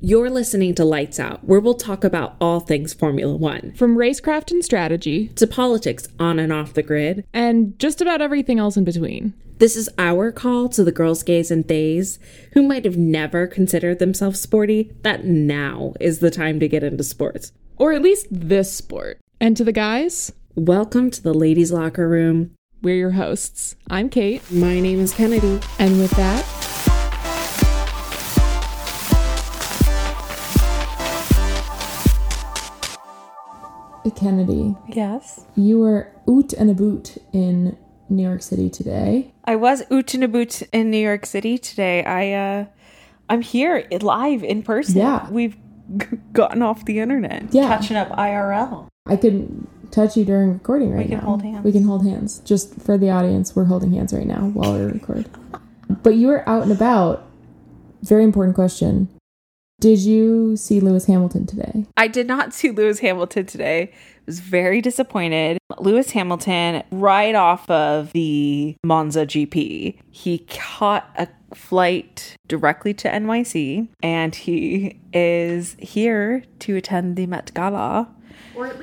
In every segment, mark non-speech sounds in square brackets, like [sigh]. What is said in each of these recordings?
You're listening to Lights Out, where we'll talk about all things Formula One, From racecraft and strategy, to politics on and off the grid. and just about everything else in between. This is our call to the girls, gays, and theys who might have never considered themselves sporty, that now is the time to get into sports. Or at least this sport. And to the guys, Welcome to the ladies' locker room. we're your hosts. I'm Cate, My name is Kennedy. and with that, Kennedy, Yes. you were oot and a boot in New York City today. I was oot and a boot in New York City today. I uh I'm here live in person. Yeah. We've g- gotten off the internet. Yeah. Catching up IRL. I could touch you during recording right now. We can now. hold hands. We can hold hands. Just for the audience, we're holding hands right now while we record. But you were out and about. Very important question. Did you see Lewis Hamilton today? I did not [laughs] see Lewis Hamilton today. I Was very disappointed. Lewis Hamilton, right off of the Monza GP, he caught a flight directly to NYC and he is here to attend the Met Gala.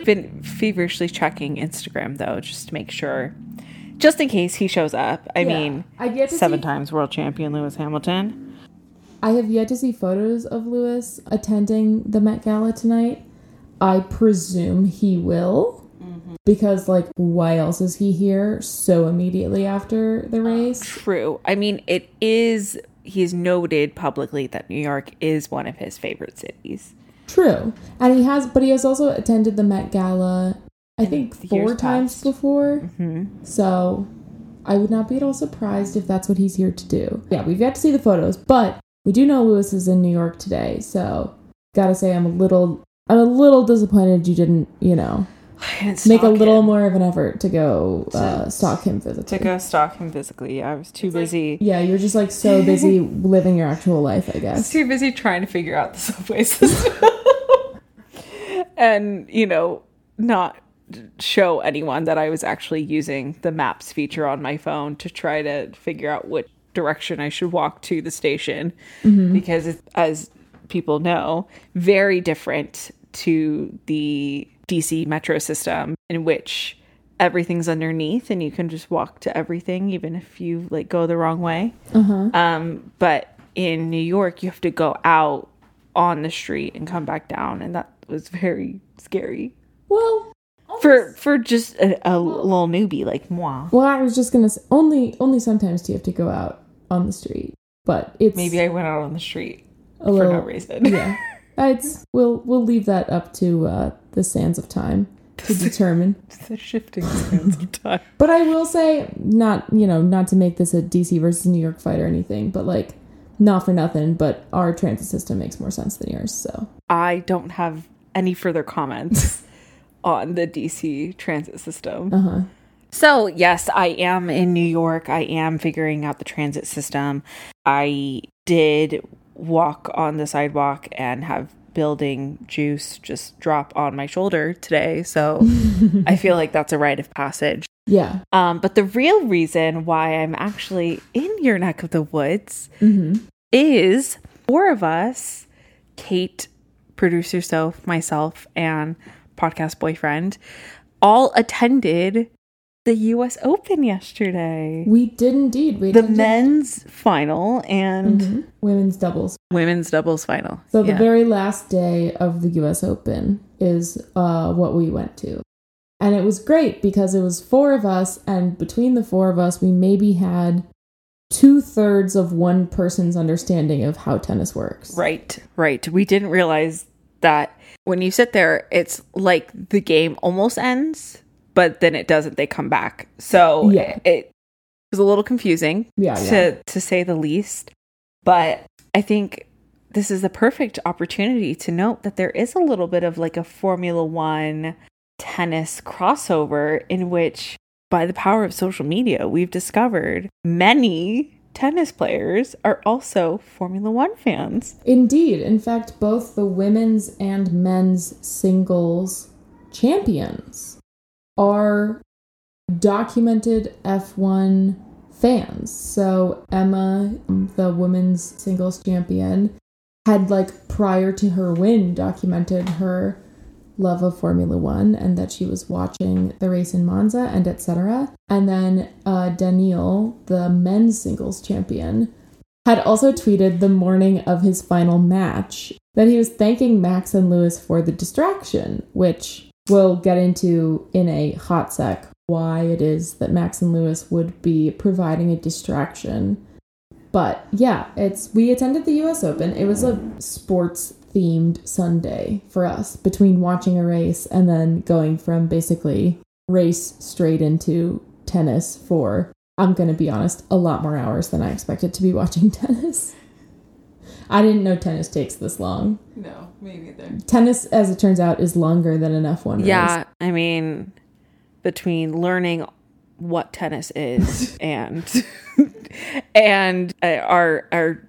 Been feverishly checking Instagram though, just to make sure, just in case he shows up. I mean, I've yet to seven see- times world champion Lewis Hamilton. I have yet to see photos of Lewis attending the Met Gala tonight. I presume he will. Mm-hmm. Because, like, why else is he here so immediately after the oh, race? True. I mean, it is. He's noted publicly that New York is one of his favorite cities. True. And he has, but he has also attended the Met Gala, I think, four times past. before. Mm-hmm. So I would not be at all surprised if that's what he's here to do. Yeah, we've yet to see the photos, but we do know Lewis is in New York today. So gotta say, I'm a little, I'm a little disappointed you didn't, you know, make a little more of an effort to go uh, stalk him physically. to go stalk him physically. I was too busy. yeah, you're just like so busy [laughs] living your actual life, I guess. [laughs] too busy trying to figure out the subway system, [laughs] and you know, not show anyone that I was actually using the maps feature on my phone to try to figure out which direction I should walk to the station because it's, as people know, very different to the DC metro system in which everything's underneath and you can just walk to everything even if you like go the wrong way. Um, but in New York, you have to go out on the street and come back down, and that was very scary Well, for for just a, a little newbie like moi. well, I was just gonna say only, only sometimes do you have to go out on the street, but it's Maybe I went out on the street for little no reason. [laughs] yeah. It's we'll we'll leave that up to uh, the sands of time to determine. [laughs] A shifting sands of time. But I will say, not you know, not to make this a DC versus New York fight or anything, but like, not for nothing, but our transit system makes more sense than yours. So I don't have any further comments [laughs] on the DC transit system. uh huh. So, yes, I am in New York. I am figuring out the transit system. I did walk on the sidewalk and have building juice just drop on my shoulder today. So, [laughs] I feel like that's a rite of passage. Yeah. Um, but the real reason why I'm actually in your neck of the woods Mm-hmm. is four of us Cate, producer Soph, myself, and podcast boyfriend all attended the US Open yesterday. We did indeed. We The attended- men's final and Mhm. women's doubles. women's doubles final. So the very last day of the U.S. Open is uh, what we went to, and it was great because it was four of us, and between the four of us, we maybe had two thirds of one person's understanding of how tennis works. Right, right. We didn't realize that when you sit there, it's like the game almost ends, but then it doesn't. They come back. So Yeah. it, was a little confusing Yeah, to yeah. to say the least. But I think this is the perfect opportunity to note that there is a little bit of like a Formula One tennis crossover in which, by the power of social media, we've discovered many tennis players are also Formula One fans. Indeed. In fact, both the women's and men's singles champions are documented F1 fans. So, Emma, the women's singles champion, had like prior to her win documented her love of Formula One and that she was watching the race in Monza and etc. And then uh, the men's singles champion, had also tweeted the morning of his final match that he was thanking Max and Lewis for the distraction, which we'll get into in a hot sec why it is that Max and Lewis would be providing a distraction. But yeah, it's we attended the US Open. It was a sports themed Sunday for us between watching a race and then going from basically race straight into tennis for I'm going to be honest, a lot more hours than I expected to be watching [laughs] tennis. I didn't know tennis takes this long. No, me neither. Tennis, as it turns out, is longer than an F1 race. Yeah, I mean, between learning what tennis is [laughs] and and uh, our our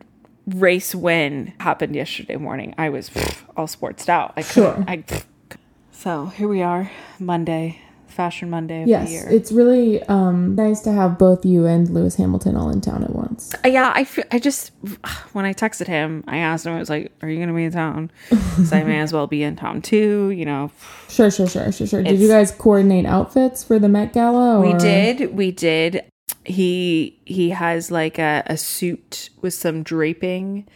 race win happened yesterday morning, I was pff, all sportsed out. I couldn't. Sure. I, pff. so here we are, Monday, Fashion Monday of Yes, the year. it's really um, nice to have both you and Lewis Hamilton all in town at once. Uh, yeah, I, I just [sighs] when I texted him, I asked him. I was like, "Are you going to be in town?" so I may as well be in town too. You know, [laughs] Sure, sure, sure, sure, sure. Did you guys coordinate outfits for the Met Gala? We did. We did. He he has like a, a suit with some draping,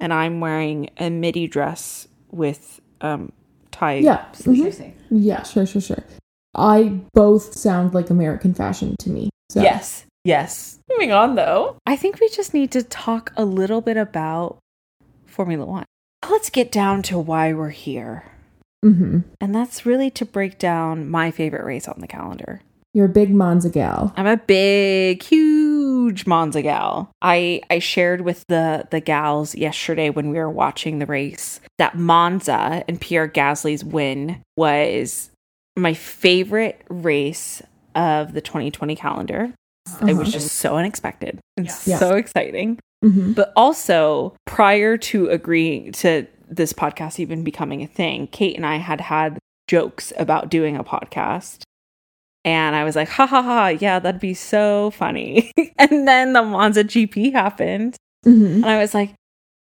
and I'm wearing a midi dress with um tie Yeah, sleeves. Yeah, sure, sure, sure. I both sound like American fashion to me. So. Yes. Yes. Moving on though. I think we just need to talk a little bit about Formula One. Let's get down to why we're here. Mm-hmm. And that's really to break down my favorite race on the calendar. You're a big Monza gal. I'm a big, huge Monza gal. I I shared with the the gals yesterday when we were watching the race that Monza and Pierre Gasly's win was my favorite race of the 2020 calendar. It was Uh-huh. just so unexpected and Yeah. so exciting. Mm-hmm. But also, prior to agreeing to this podcast even becoming a thing, Cate and I had had jokes about doing a podcast. And I was like, ha ha ha, yeah, that'd be so funny. [laughs] and then the Monza GP happened. Mm-hmm. And I was like,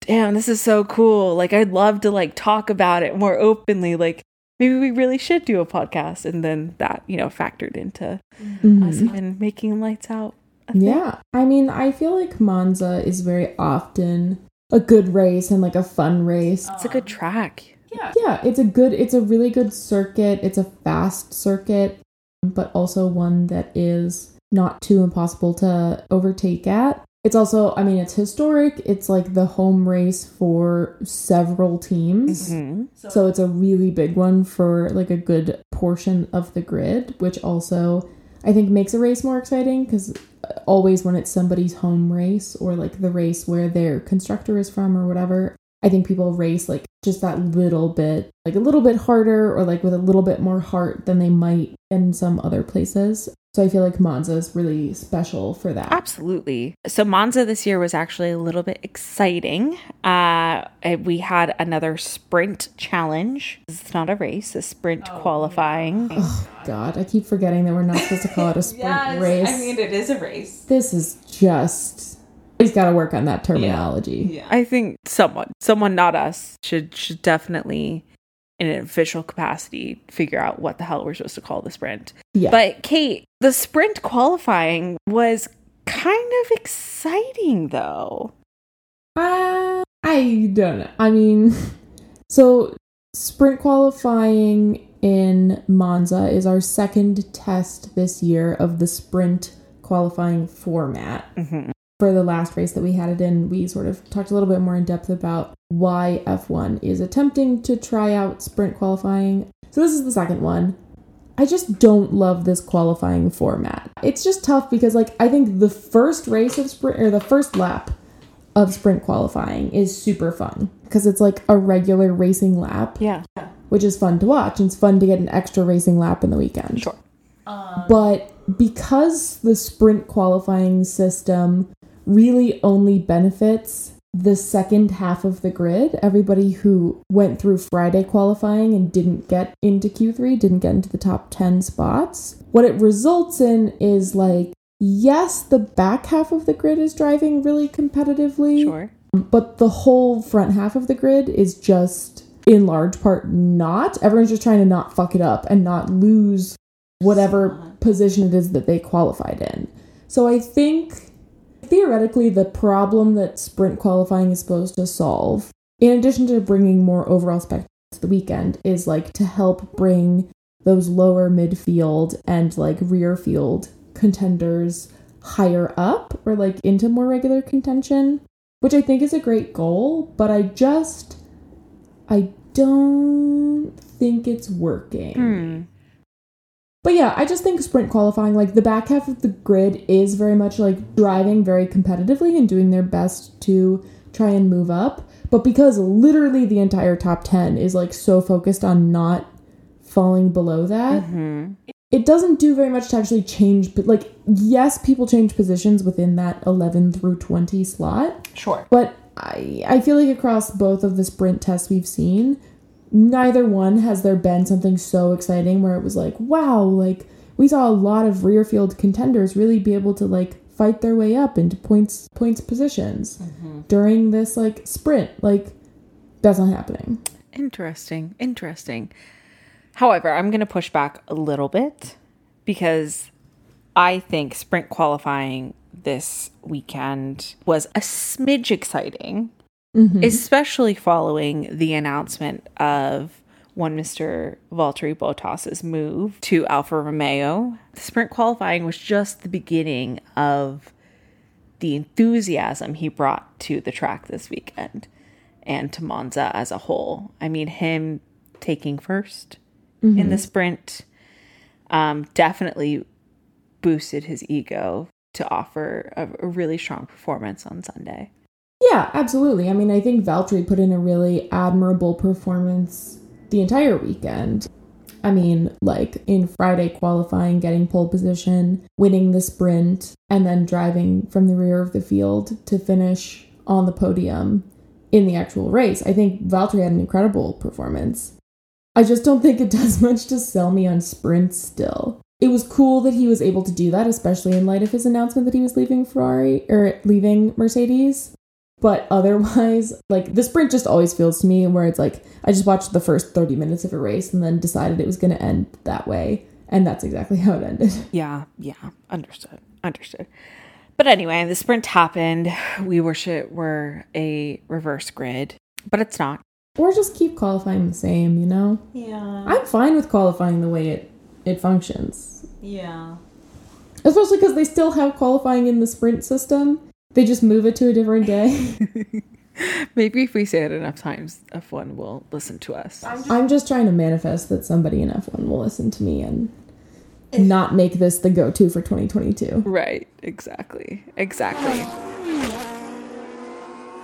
damn, this is so cool. Like, I'd love to like talk about it more openly. Like, maybe we really should do a podcast. And then that, you know, factored into us even making lights out. a thing. Mm-hmm. Yeah. I mean, I feel like Monza is very often a good race and like a fun race. It's a good track. Yeah. Yeah, it's a good, it's a really good circuit. It's a fast circuit, but also one that is not too impossible to overtake at. It's also, I mean, it's historic. It's like the home race for several teams. Mhm. So it's a really big one for like a good portion of the grid, which also I think makes a race more exciting because always when it's somebody's home race or like the race where their constructor is from or whatever, I think people race like just that little bit, like a little bit harder or like with a little bit more heart than they might in some other places. So I feel like Monza is really special for that. Absolutely. So Monza this year was actually a little bit exciting. Uh, we had another sprint challenge. It's not a race, a sprint qualifying. Oh God, I keep forgetting that we're not supposed to call it a [laughs] sprint race. I mean, it is a race. this is just he's got to work on that terminology. Yeah. I think someone, someone not us, should should definitely, in an official capacity, figure out what the hell we're supposed to call the sprint. Yeah. But Cate, the sprint qualifying was kind of exciting, though. Uh, I don't know. I mean, [laughs] so sprint qualifying in Monza is our second test this year of the sprint qualifying format. hmm For the last race that we had it in, we sort of talked a little bit more in depth about why F1 is attempting to try out sprint qualifying. So this is the second one. I just don't love this qualifying format. It's just tough because like I think the first race of sprint or the first lap of sprint qualifying is super fun because it's like a regular racing lap, Yeah. which is fun to watch. And it's fun to get an extra racing lap in the weekend. Sure. Um, but because the sprint qualifying system really only benefits the second half of the grid, everybody who went through Friday qualifying and didn't get into Q3, didn't get into the top 10 spots, what it results in is like, yes, the back half of the grid is driving really competitively Sure. But the whole front half of the grid is just, in large part, not. Everyone's just trying to not fuck it up and not lose whatever position it is that they qualified in. So I think theoretically the problem that sprint qualifying is supposed to solve, in addition to bringing more overall spectacle to the weekend, is like to help bring those lower midfield and like rear field contenders higher up or like into more regular contention, which I think is a great goal, but I just I don't think it's working. Hmm. But yeah, I just think sprint qualifying, like the back half of the grid, is very much like driving very competitively and doing their best to try and move up. But because literally the entire top 10 is like so focused on not falling below that, Mhm. it doesn't do very much to actually change. But like, yes, people change positions within that 11 through 20 slot. Sure. But I, I feel like across both of the sprint tests we've seen, neither one has there been something so exciting where it was like, wow, like we saw a lot of rear field contenders really be able to like fight their way up into points points positions mm-hmm. during this like sprint. Like that's not happening. Interesting. Interesting. However, I'm going to push back a little bit because I think sprint qualifying this weekend was a smidge exciting, especially following the announcement of one Mr. Valtteri Bottas's move to Alfa Romeo. The sprint qualifying was just the beginning of the enthusiasm he brought to the track this weekend and to Monza as a whole. I mean, him taking 1st in the sprint um, definitely boosted his ego to offer a, a really strong performance on Sunday. Yeah, absolutely. I mean, I think Valtteri put in a really admirable performance the entire weekend. I mean, like in Friday qualifying, getting pole position, winning the sprint, and then driving from the rear of the field to finish on the podium in the actual race. I think Valtteri had an incredible performance. I just don't think it does [laughs] much to sell me on sprints still. It was cool that he was able to do that, especially in light of his announcement that he was leaving Ferrari or leaving Mercedes. But [laughs] otherwise, like the sprint just always feels to me where it's like I just watched the first 30 minutes of a race and then decided it was going to end that way. And that's exactly [laughs] how it ended. Yeah, yeah, understood, understood. But anyway, the sprint happened. We wish it were a reverse grid, but it's not. Or just keep qualifying the same, you know? Yeah. I'm fine with qualifying the way it, it functions. Yeah. Especially because they still have qualifying in the sprint system. They just move it to a different day. [laughs] Maybe if we say it enough times, F1 will listen to us. I'm just trying to manifest that somebody in F1 will listen to me and not make this the go to for 2022. Right, exactly. Exactly.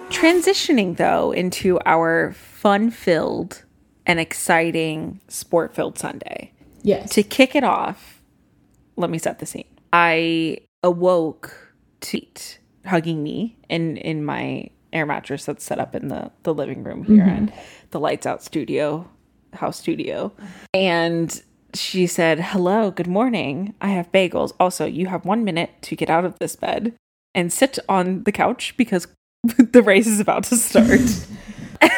Transitioning though into our fun filled and exciting sport filled Sunday. Yes. To kick it off, let me set the scene. I awoke to it hugging me in in my air mattress that's set up in the the living room here mm-hmm. and the lights out studio house studio. And she said hello good morning. I have bagels. Also you have one minute to get out of this bed and sit on the couch because [laughs] the race is about to start. [laughs]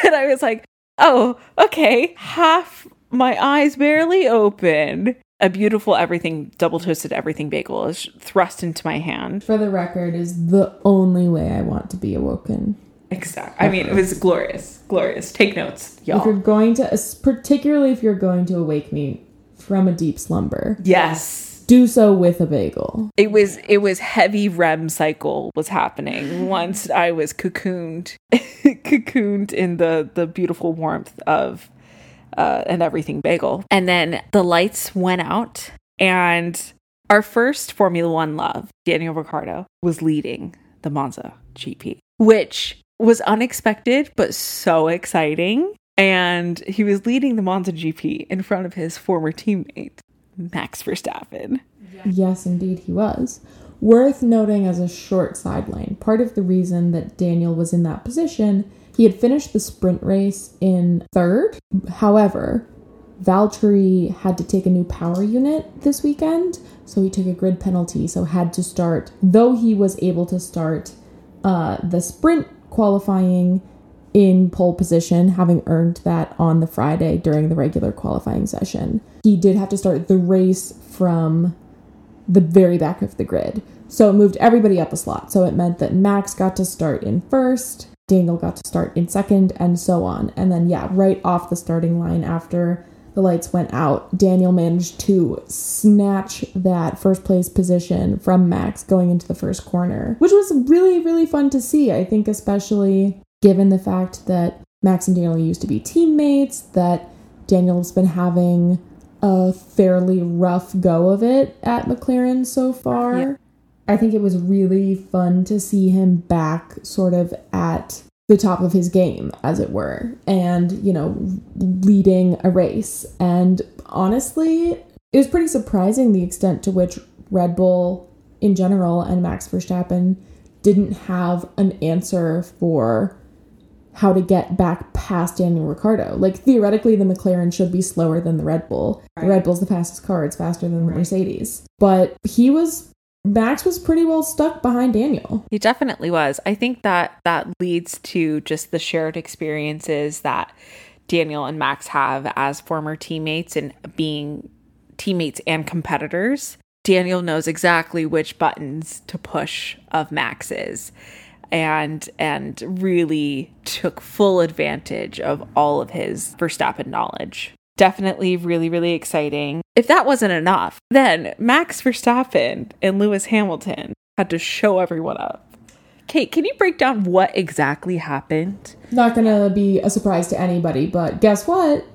And i was like oh okay. Half my eyes barely open a beautiful everything double toasted everything bagel is thrust into my hand For the record, is the only way I want to be awoken. Exactly. I mean, it was glorious, glorious. Take notes, y'all. If you're going to, particularly if you're going to awake me from a deep slumber, Yes, do so with a bagel. it was. It was heavy REM cycle was happening once I was cocooned, [laughs] cocooned in the the beautiful warmth of uh, an everything bagel, and then the lights went out, and our first Formula One love, Daniel Ricciardo, was leading the Monza GP, which was unexpected but so exciting. And he was leading the Monza GP in front of his former teammate, Max Verstappen. Yes, indeed, he was. Worth noting as a short sideline, part of the reason that Daniel was in that position, he had finished the sprint race in third. However, Valtteri had to take a new power unit this weekend, so he took a grid penalty, so had to start, though he was able to start uh, the sprint qualifying in pole position, having earned that on the Friday during the regular qualifying session. He did have to start the race from the very back of the grid. So it moved everybody up a slot. So it meant that Max got to start in first, Daniel got to start in second, and so on. And then, yeah, right off the starting line after the lights went out, Daniel managed to snatch that first place position from Max going into the first corner, which was really, really fun to see. I think, especially given the fact that Max and Daniel used to be teammates, that Daniel's been having a fairly rough go of it at McLaren so far. Yeah. I think it was really fun to see him back sort of at the top of his game, as it were, and, you know, leading a race. And honestly, it was pretty surprising the extent to which Red Bull in general and Max Verstappen didn't have an answer for how to get back past Daniel Ricciardo. Like theoretically, the McLaren should be slower than the Red Bull. Right. The Red Bull's the fastest car; it's faster than the right. Mercedes. But he was Max was pretty well stuck behind Daniel. He definitely was. I think that that leads to just the shared experiences that Daniel and Max have as former teammates and being teammates and competitors. Daniel knows exactly which buttons to push of Max's and and really took full advantage of all of his Verstappen knowledge. Definitely really really exciting. If that wasn't enough, then Max Verstappen and Lewis Hamilton had to show everyone up. Cate, can you break down what exactly happened? Not gonna be a surprise to anybody, but guess what?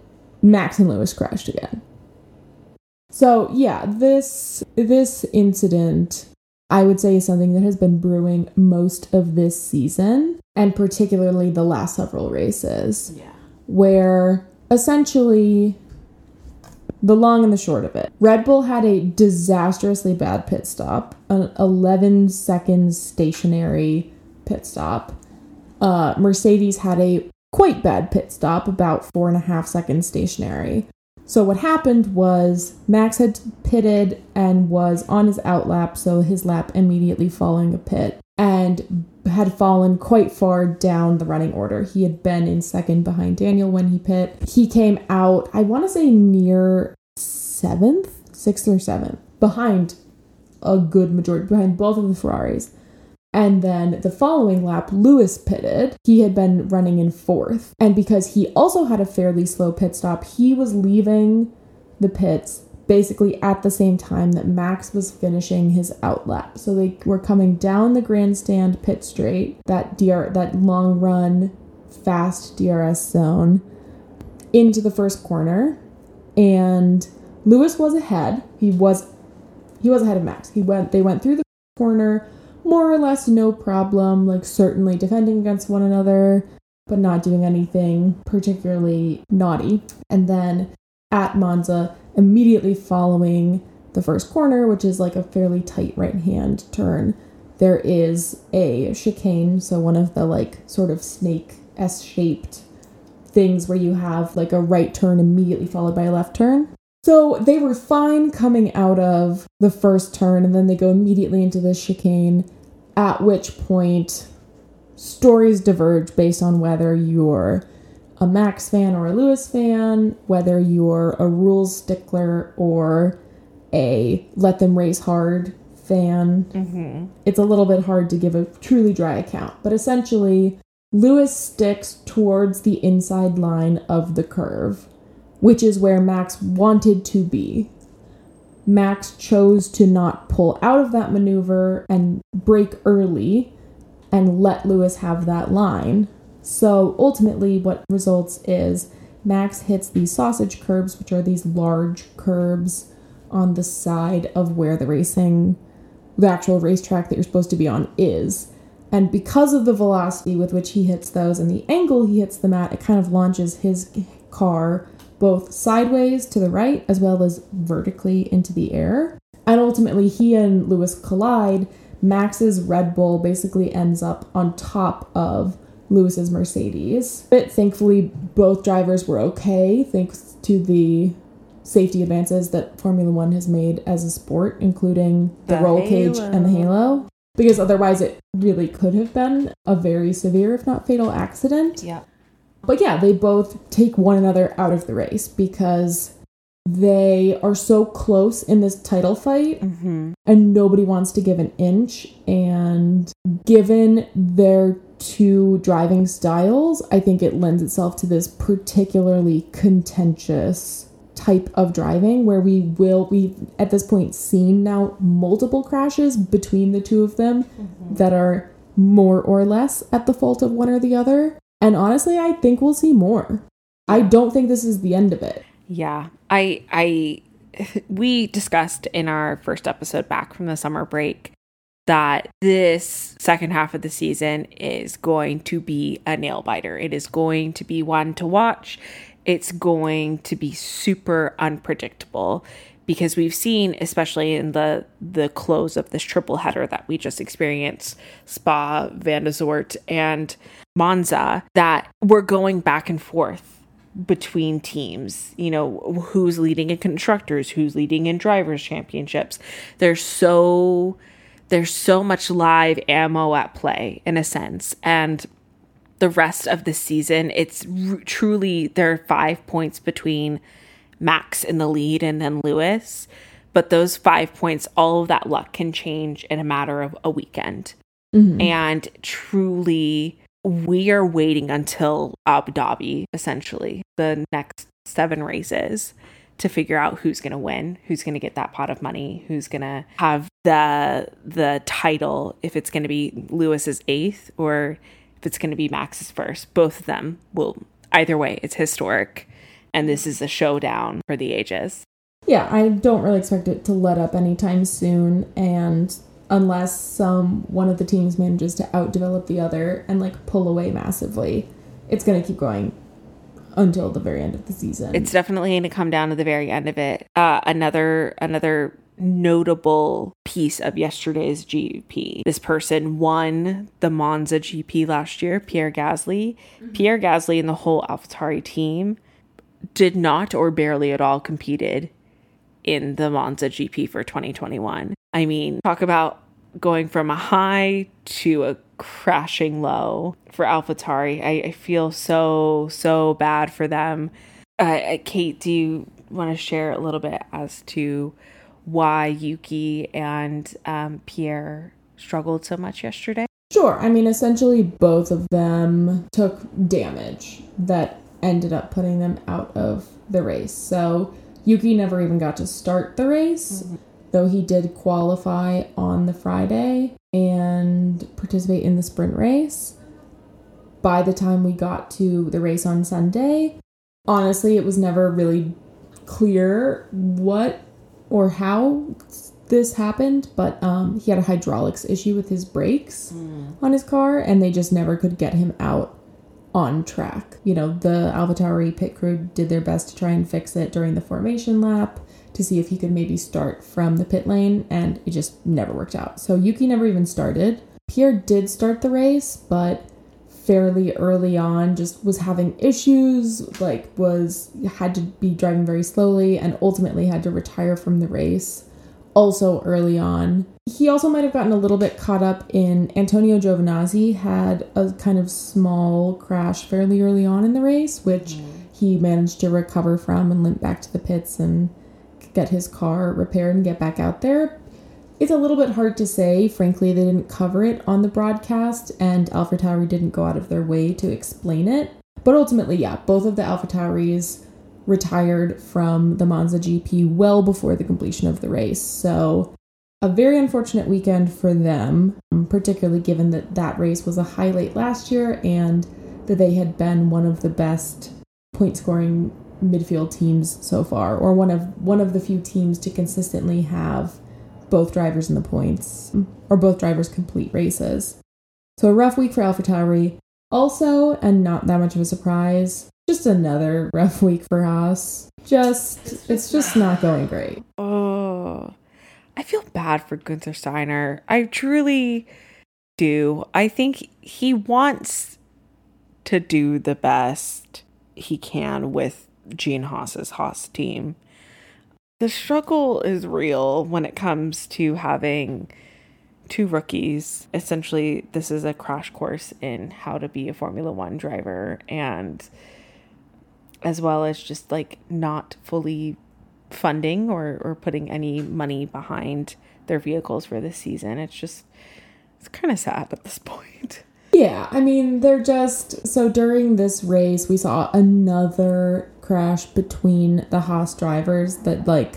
Max and Lewis crashed again. So yeah, this this incident I would say is something that has been brewing most of this season, and particularly the last several races. Yeah. Where essentially, the long and the short of it Red Bull had a disastrously bad pit stop, an 11 seconds stationary pit stop. Uh, Mercedes had a quite bad pit stop, about four and a half seconds stationary. So what happened was Max had pitted and was on his out lap, so his lap immediately following a pit, and had fallen quite far down the running order. He had been in second behind Daniel when he pit. He came out, I want to say near seventh, sixth or seventh, behind a good majority, behind both of the Ferraris. And then the following lap, Lewis pitted. He had been running in fourth. And because he also had a fairly slow pit stop, he was leaving the pits basically at the same time that Max was finishing his out lap. So they were coming down the grandstand pit straight, that DR that long run fast DRS zone into the first corner and Lewis was ahead. He was he was ahead of Max. He went they went through the corner more or less no problem, like certainly defending against one another, but not doing anything particularly naughty. And then at Monza, immediately following the first corner, which is like a fairly tight right hand turn, there is a chicane, so one of the like sort of snake S shaped things where you have like a right turn immediately followed by a left turn. So they were fine coming out of the first turn, and then they go immediately into the chicane, at which point stories diverge based on whether you're a Max fan or a Lewis fan, whether you're a rules stickler or a let them race hard fan. Mm-hmm. It's a little bit hard to give a truly dry account, but essentially, Lewis sticks towards the inside line of the curve which is where Max wanted to be. Max chose to not pull out of that maneuver and break early and let Lewis have that line. So ultimately, what results is Max hits these sausage curbs, which are these large curbs on the side of where the racing, the actual racetrack that you're supposed to be on is. And because of the velocity with which he hits those and the angle he hits them at, it kind of launches his car both sideways to the right as well as vertically into the air. And ultimately, he and Lewis collide. Max's Red Bull basically ends up on top of Lewis's Mercedes. But thankfully, both drivers were okay thanks to the safety advances that Formula One has made as a sport, including the, the roll halo. cage and the halo. because otherwise it really could have been a very severe, if not fatal, accident. Yeah. But yeah, they both take one another out of the race because they are so close in this title fight Mm-hmm. and nobody wants to give an inch. And given their two driving styles, I think it lends itself to this particularly contentious type of driving where we will we at this point seen now multiple crashes between the two of them mm-hmm. that are more or less at the fault of one or the other. And honestly i think we'll see more. I don't think this is the end of it. Yeah. I I [laughs] we discussed in our first episode back from the summer break that this second half of the season is going to be a nail biter. It is going to be one to watch. It's going to be super unpredictable because we've seen especially in the the close of this triple header that we just experienced Spa, Zandvoort and Monza that we're going back and forth between teams you know who's leading in constructors who's leading in drivers championships there's so there's so much live ammo at play in a sense. And the rest of the season it's r- truly there are 5 points between Max in the lead and then Lewis. But those 5 points all of that luck can change in a matter of a weekend. Mm-hmm. And truly we are waiting until Abu Dhabi, essentially, the next seven races to figure out who's going to win, who's going to get that pot of money, who's going to have the the title if it's going to be Lewis's eighth or if it's going to be Max's first. Both of them will either way, it's historic and this is a showdown for the ages. Yeah, I don't really expect it to let up anytime soon, and unless some one of the teams manages to outdevelop the other and like pull away massively, it's gonna keep going until the very end of the season. It's definitely going to come down to the very end of it. Uh, another another notable piece of yesterday's GP. This person won the Monza GP last year, Pierre Gasly. Pierre Gasly and the whole AlphaTauri team did not or barely at all competed in the Monza GP for 2021. I mean, talk about going from a high to a crashing low for AlphaTauri. I, I feel so, so bad for them. Uh, Cate, do you want to share a little bit as to why Yuki and um, Pierre struggled so much yesterday? Sure. I mean, essentially, both of them took damage that ended up putting them out of the race. So, Yuki never even got to start the race, though he did qualify on the Friday and participate in the sprint race. By the time we got to the race on Sunday, honestly, it was never really clear what or how this happened, but um, he had a hydraulics issue with his brakes on his car, and they just never could get him out on track. You know, the AlphaTauri pit crew did their best to try and fix it during the formation lap to see if he could maybe start from the pit lane, and it just never worked out. So Yuki never even started. Pierre did start the race, but fairly early on just was having issues like was had to be driving very slowly and ultimately had to retire from the race also early on he also might have gotten a little bit caught up in antonio giovinazzi had a kind of small crash fairly early on in the race which mm. he managed to recover from and limp back to the pits and get his car repaired and get back out there it's a little bit hard to say. Frankly, they didn't cover it on the broadcast, and AlphaTauri didn't go out of their way to explain it. But ultimately, yeah, both of the AlphaTauris retired from the Monza GP well before the completion of the race. So, a very unfortunate weekend for them, particularly given that that race was a highlight last year and that they had been one of the best point scoring midfield teams so far, or one of one of the few teams to consistently have both drivers in the points, or both drivers complete races. So a rough week for AlphaTauri. Also, and not that much of a surprise, just another [laughs] rough week for Haas. Just it's just not going great. Oh, I feel bad for Gunther Steiner. I truly do. I think he wants to do the best he can with Gene Haas's Haas team. The struggle is real when it comes to having two rookies. Essentially, this is a crash course in how to be a Formula One driver and as well as just like not fully funding or, or putting any money behind their vehicles for this season. It's just, it's kind of sad at this [laughs] point. Yeah, I mean, they're just so during this race, we saw another crash between the Haas drivers that, like,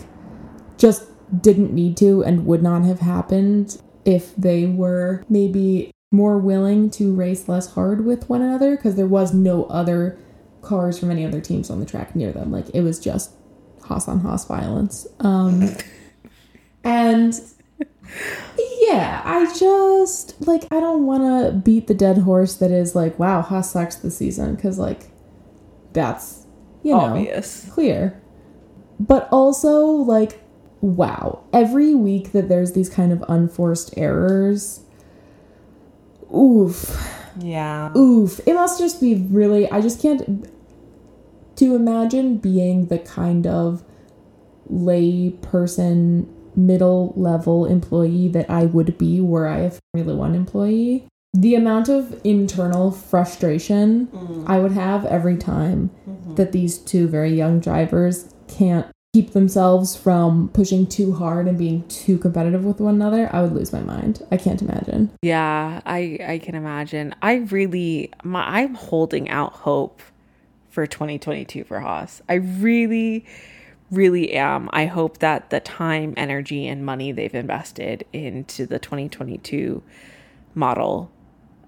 just didn't need to and would not have happened if they were maybe more willing to race less hard with one another because there was no other cars from any other teams on the track near them. Like, it was just Haas on Haas violence. Um, [laughs] and yeah, I just like I don't want to beat the dead horse that is like, wow, Haas sucks this season because like that's you know Obvious. clear, but also like wow, every week that there's these kind of unforced errors. Oof, Yeah. oof. It must just be really. I just can't. To imagine being the kind of lay person, middle level employee that I would be were I a Formula One employee, the amount of internal frustration mm-hmm. I would have every time mm-hmm. that these two very young drivers can't keep themselves from pushing too hard and being too competitive with one another, I would lose my mind. I can't imagine. Yeah, I I can imagine. I really my I'm holding out hope for 2022 for Haas. I really really am. I hope that the time, energy and money they've invested into the 2022 model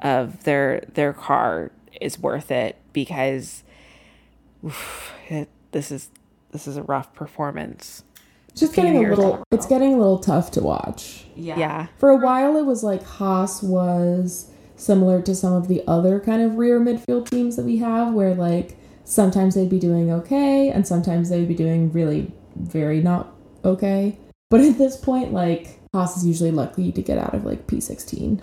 of their their car is worth it because oof, [sighs] it, this is this is a rough performance. It's just getting a little in it's getting a little tough to watch. Yeah. For a while, it was like Haas was similar to some of the other kind of rear midfield teams that we have, where like sometimes they'd be doing okay and sometimes they'd be doing really very not okay. But at this point, like Haas is usually lucky to get out of like P16.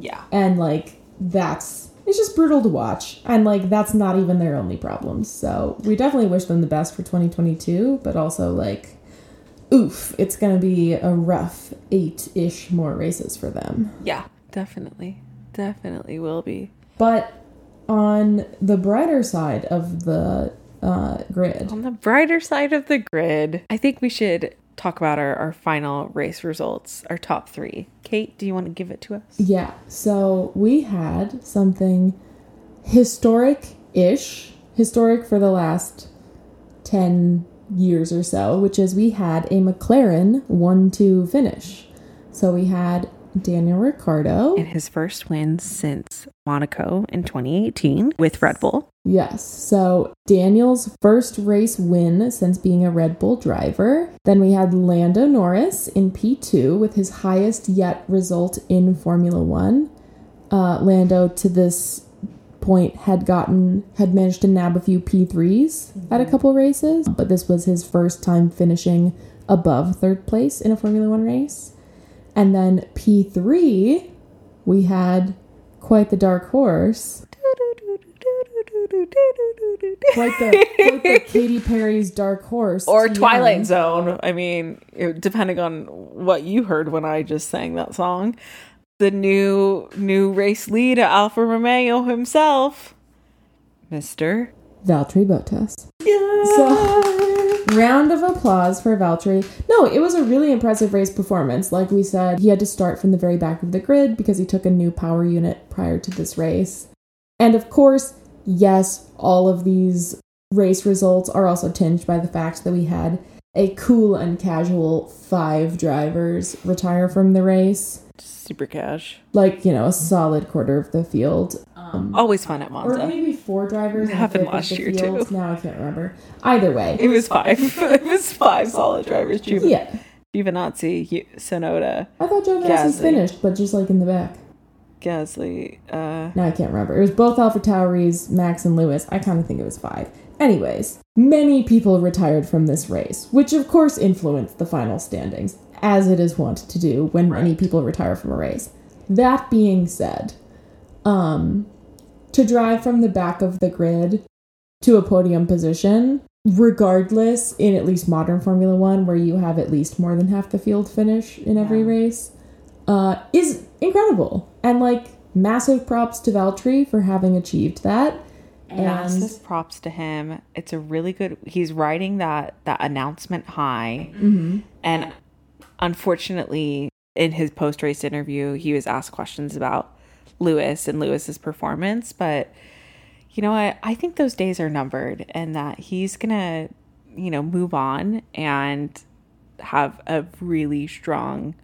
Yeah. And like that's it's just brutal to watch. And like that's not even their only problems. So we definitely wish them the best for 2022, but also like oof, it's gonna be a rough eight ish more races for them. Yeah, definitely. Definitely will be. But on the brighter side of the uh, grid, On the brighter side of the grid, I think we should talk about our, our final race results, our top three. Cate, do you want to give it to us? yeah, so we had something historic ish, historic for the last 10 years or so, which is we had a McLaren 1 2 finish. So we had Daniel Ricciardo. In his first win since Monaco in 2018 with Red Bull. Yes. So Daniel's first race win since being a Red Bull driver. Then we had Lando Norris in P2 with his highest yet result in Formula One. Uh, Lando to this point had gotten had managed to nab a few P3s at a couple races, but this was his first time finishing above third place in a Formula One race. And then P3, we had quite the dark horse quite the, quite the [laughs] Katy Perry's Dark Horse. Or. Twilight Zone. I mean, depending on what you heard when I just sang that song. The new new race lead, Alfa Romeo himself, Mister. Valtteri Bottas. So, round of applause for Valtteri. No, it was a really impressive race performance. Like we said, he had to start from the very back of the grid because he took a new power unit prior to this race. And of course, yes, all of these race results are also tinged by the fact that we had a cool and casual five drivers retire from the race. Super cash. Like, you know, a solid quarter of the field. Um, Always fun at or maybe four drivers. It happened last year, field. too. Now I can't remember. Either way, It was five. [laughs] it was five solid drivers. Giov- yeah. Giovinazzi, Tsunoda, I thought. Gasly finished, but just like in the back. Gasly. Uh, Now I can't remember. It was both Alpha Tauris, Max, and Lewis. I kind of think it was five. Anyways, many people retired from this race, which of course influenced the final standings, as it is wont to do when many people retire from a race. That being said, um, to drive from the back of the grid to a podium position, regardless, in at least modern Formula One, where you have at least more than half the field finish in every Yeah. race, uh, is incredible. And like massive props to Valtteri for having achieved that. And Massive props to him. It's a really good. He's riding that that announcement high, mm-hmm. and unfortunately, in his post race interview, he was asked questions about Lewis and Lewis's performance. But you know what? I think those days are numbered, and that he's gonna, you know, move on and have a really strong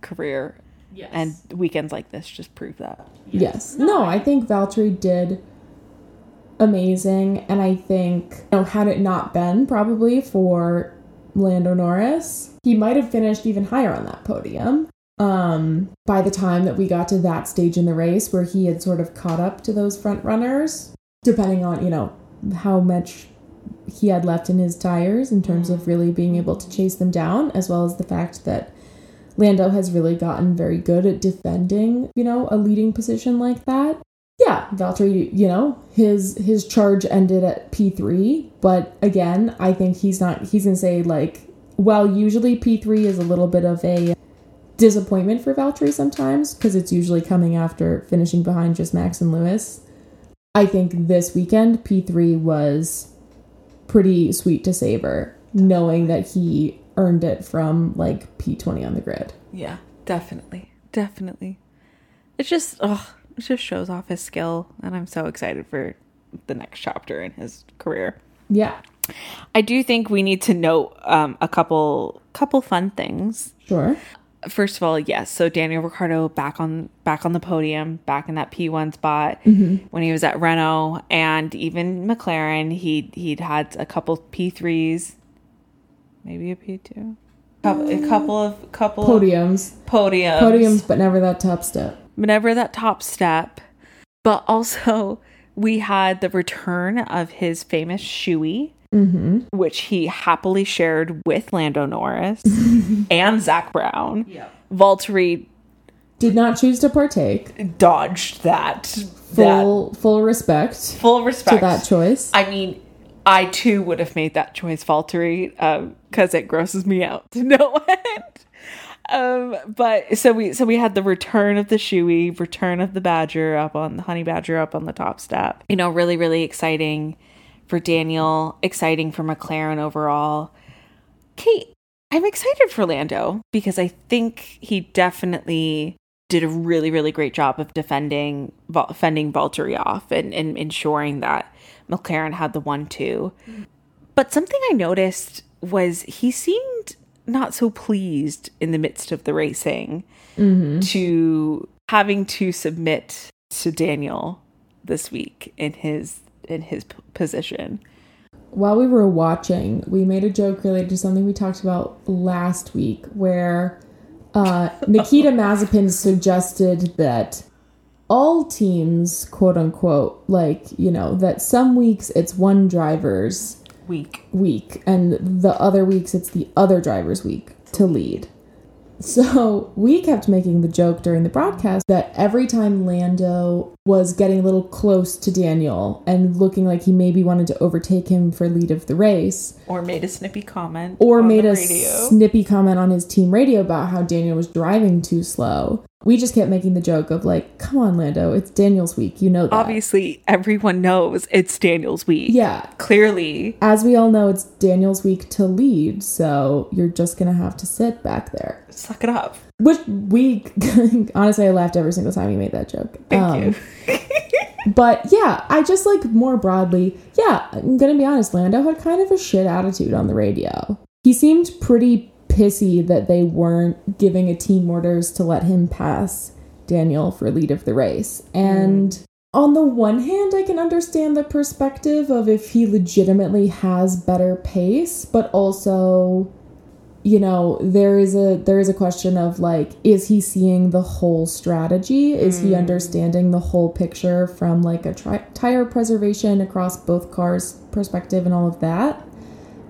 career. Yes. And weekends like this just prove that. Yes. No, I think Valtteri did amazing. And I think, you know, had it not been probably for Lando Norris, he might have finished even higher on that podium. Um, by the time that we got to that stage in the race where he had sort of caught up to those front runners, depending on, you know, how much he had left in his tires in terms of really being able to chase them down, as well as the fact that Lando has really gotten very good at defending, you know, a leading position like that. Yeah, Valtteri, you know, his his charge ended at P3, but again, I think he's not he's going to say like well, usually P3 is a little bit of a disappointment for Valtteri sometimes because it's usually coming after finishing behind just Max and Lewis. I think this weekend P3 was pretty sweet to savor, knowing that he earned it from like P20 on the grid. Yeah, definitely. Definitely. It's just oh, just shows off his skill and I'm so excited for the next chapter in his career. Yeah, I do think we need to note um, a couple couple fun things. sure. First of all, yes, so Daniel Ricciardo back on back on the podium, back in that P1 spot when he was at Renault and even McLaren, he he'd had a couple P3s, maybe a P2. A couple of couple Podiums. of podiums. Podiums, but never that top step. Whenever that top step. But also, we had the return of his famous shoey, mm-hmm. which he happily shared with Lando Norris [laughs] and Zak Brown. Yep. Valtteri Did not choose to partake. dodged that. Full full respect full respect to that choice. I mean, I too would have made that choice, Valtteri, uh, because it grosses me out to [laughs] no end. Um, but so we so we had the return of the shoey, return of the badger up on the honey badger up on the top step. You know, really really exciting for Daniel, exciting for McLaren overall. Cate, I'm excited for Lando because I think he definitely did a really really great job of defending Val- fending Valtteri off and, and ensuring that McLaren had the one two. But something I noticed was he seemed not so pleased in the midst of the racing to having to submit to Daniel this week in his in his p- position. While we were watching, we made a joke related to something we talked about last week where uh, [laughs] Nikita Mazepin suggested that all teams, quote unquote, like, you know, that some weeks it's one driver's Week. week and the other weeks it's the other driver's week to lead. So we kept making the joke during the broadcast that every time Lando was getting a little close to Daniel and looking like he maybe wanted to overtake him for lead of the race, Or made a snippy comment. or made a radio. snippy comment on his team radio about how Daniel was driving too slow. We just kept making the joke of like, "Come on, Lando, it's Daniel's week, you know that." Obviously, everyone knows it's Daniel's week. Yeah, Clearly, as we all know, it's Daniel's week to lead, so you're just gonna have to sit back there. suck it up. Which we [laughs] honestly, I laughed every single time you made that joke. Thank Um, you. [laughs] But yeah, I just like more broadly, yeah, I'm gonna be honest, Lando had kind of a shit attitude on the radio. He seemed pretty pissy that they weren't giving a team orders to let him pass Daniel for lead of the race. Mm. And on the one hand, I can understand the perspective of if he legitimately has better pace, but also you know there is a there is a question of like is he seeing the whole strategy? Is he mm. understanding the whole picture from like a tri- tire preservation across both cars perspective and all of that?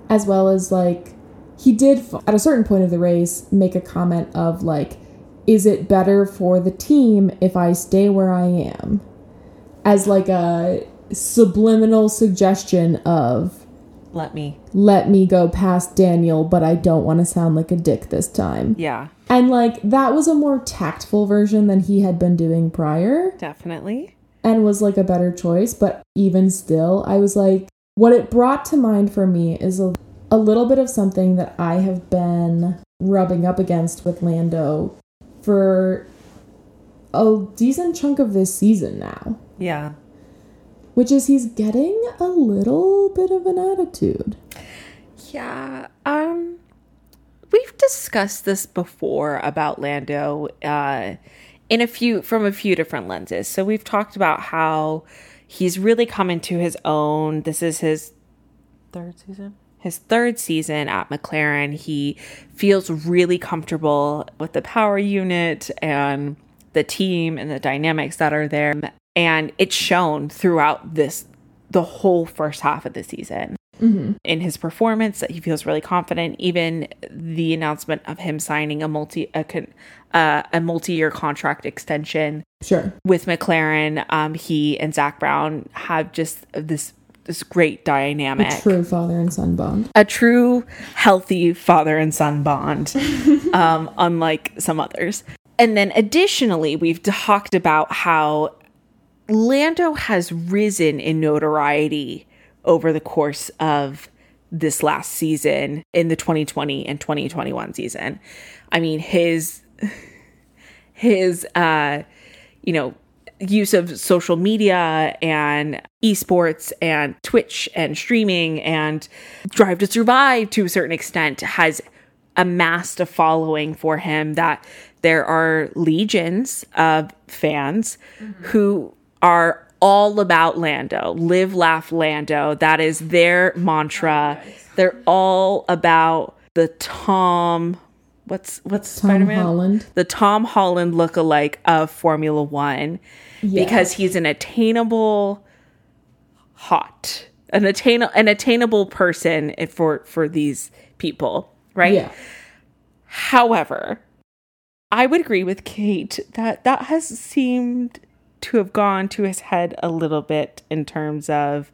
As well as like he did at a certain point of the race make a comment of like is it better for the team if i stay where i am as like a subliminal suggestion of let me. let me go past Daniel, but I don't want to sound like a dick this time. Yeah, And like that was a more tactful version than he had been doing prior definitely. and was like a better choice, but even still, I was like what it brought to mind for me is a, a little bit of something that I have been rubbing up against with Lando for a decent chunk of this season now, Yeah. which is he's getting a little bit of an attitude. Yeah. Um we've discussed this before about Lando uh in a few from a few different lenses. So we've talked about how he's really come into his own. This is his third season. His third season at McLaren, he feels really comfortable with the power unit and the team and the dynamics that are there. And it's shown throughout this the whole first half of the season in his performance that he feels really confident. Even the announcement of him signing a multi a, con- uh, a multi year contract extension Sure. with McLaren, um, he and Zak Brown have just this this great dynamic, A True father and son bond. a true healthy father and son bond, [laughs] um, unlike some others. And then additionally, we've talked about how Lando has risen in notoriety over the course of this last season in the 2020 and 2021 season. I mean, his [laughs] his uh you know use of social media and esports and Twitch and streaming and Drive to Survive to a certain extent has amassed a following for him that there are legions of fans mm-hmm. who are all about Lando, live, laugh, Lando. That is their mantra. Oh, They're all about the Tom. What's what's Tom Spider-Man? Holland. The Tom Holland lookalike of Formula One, because he's an attainable, hot, an attain an attainable person for for these people, right? Yeah. However, I would agree with Cate that that has seemed to have gone to his head a little bit in terms of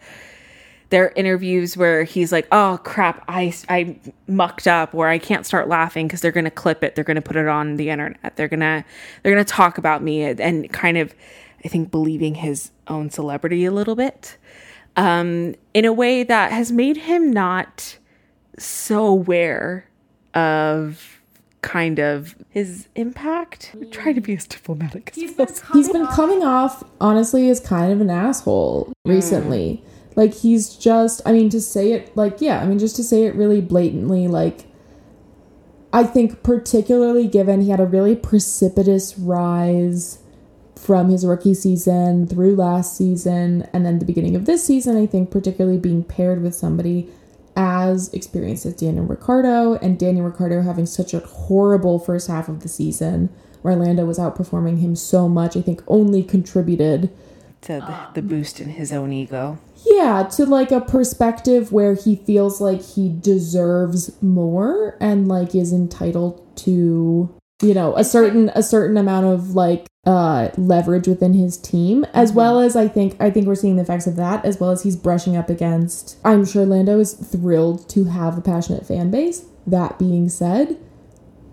there are interviews where he's like, "Oh crap, I I mucked up," or "I can't start laughing because they're going to clip it, they're going to put it on the internet, they're gonna they're gonna talk about me," and kind of, I think, believing his own celebrity a little bit, um, in a way that has made him not so aware of kind of his impact. I'm trying to be as diplomatic as possible. He's been coming off, honestly, as kind of an asshole recently. Like, he's just, I mean, to say it, like, yeah, I mean, just to say it really blatantly, like, I think, particularly given he had a really precipitous rise from his rookie season through last season and then the beginning of this season, I think, particularly being paired with somebody as experienced as Daniel Ricciardo and Daniel Ricciardo having such a horrible first half of the season where Lando was outperforming him so much, I think only contributed To the, the boost in his own ego. yeah, to like a perspective where he feels like he deserves more and like is entitled to you know a certain a certain amount of like uh leverage within his team as well as I think I think we're seeing the effects of that as well as he's brushing up against I'm sure Lando is thrilled to have a passionate fan base. That being said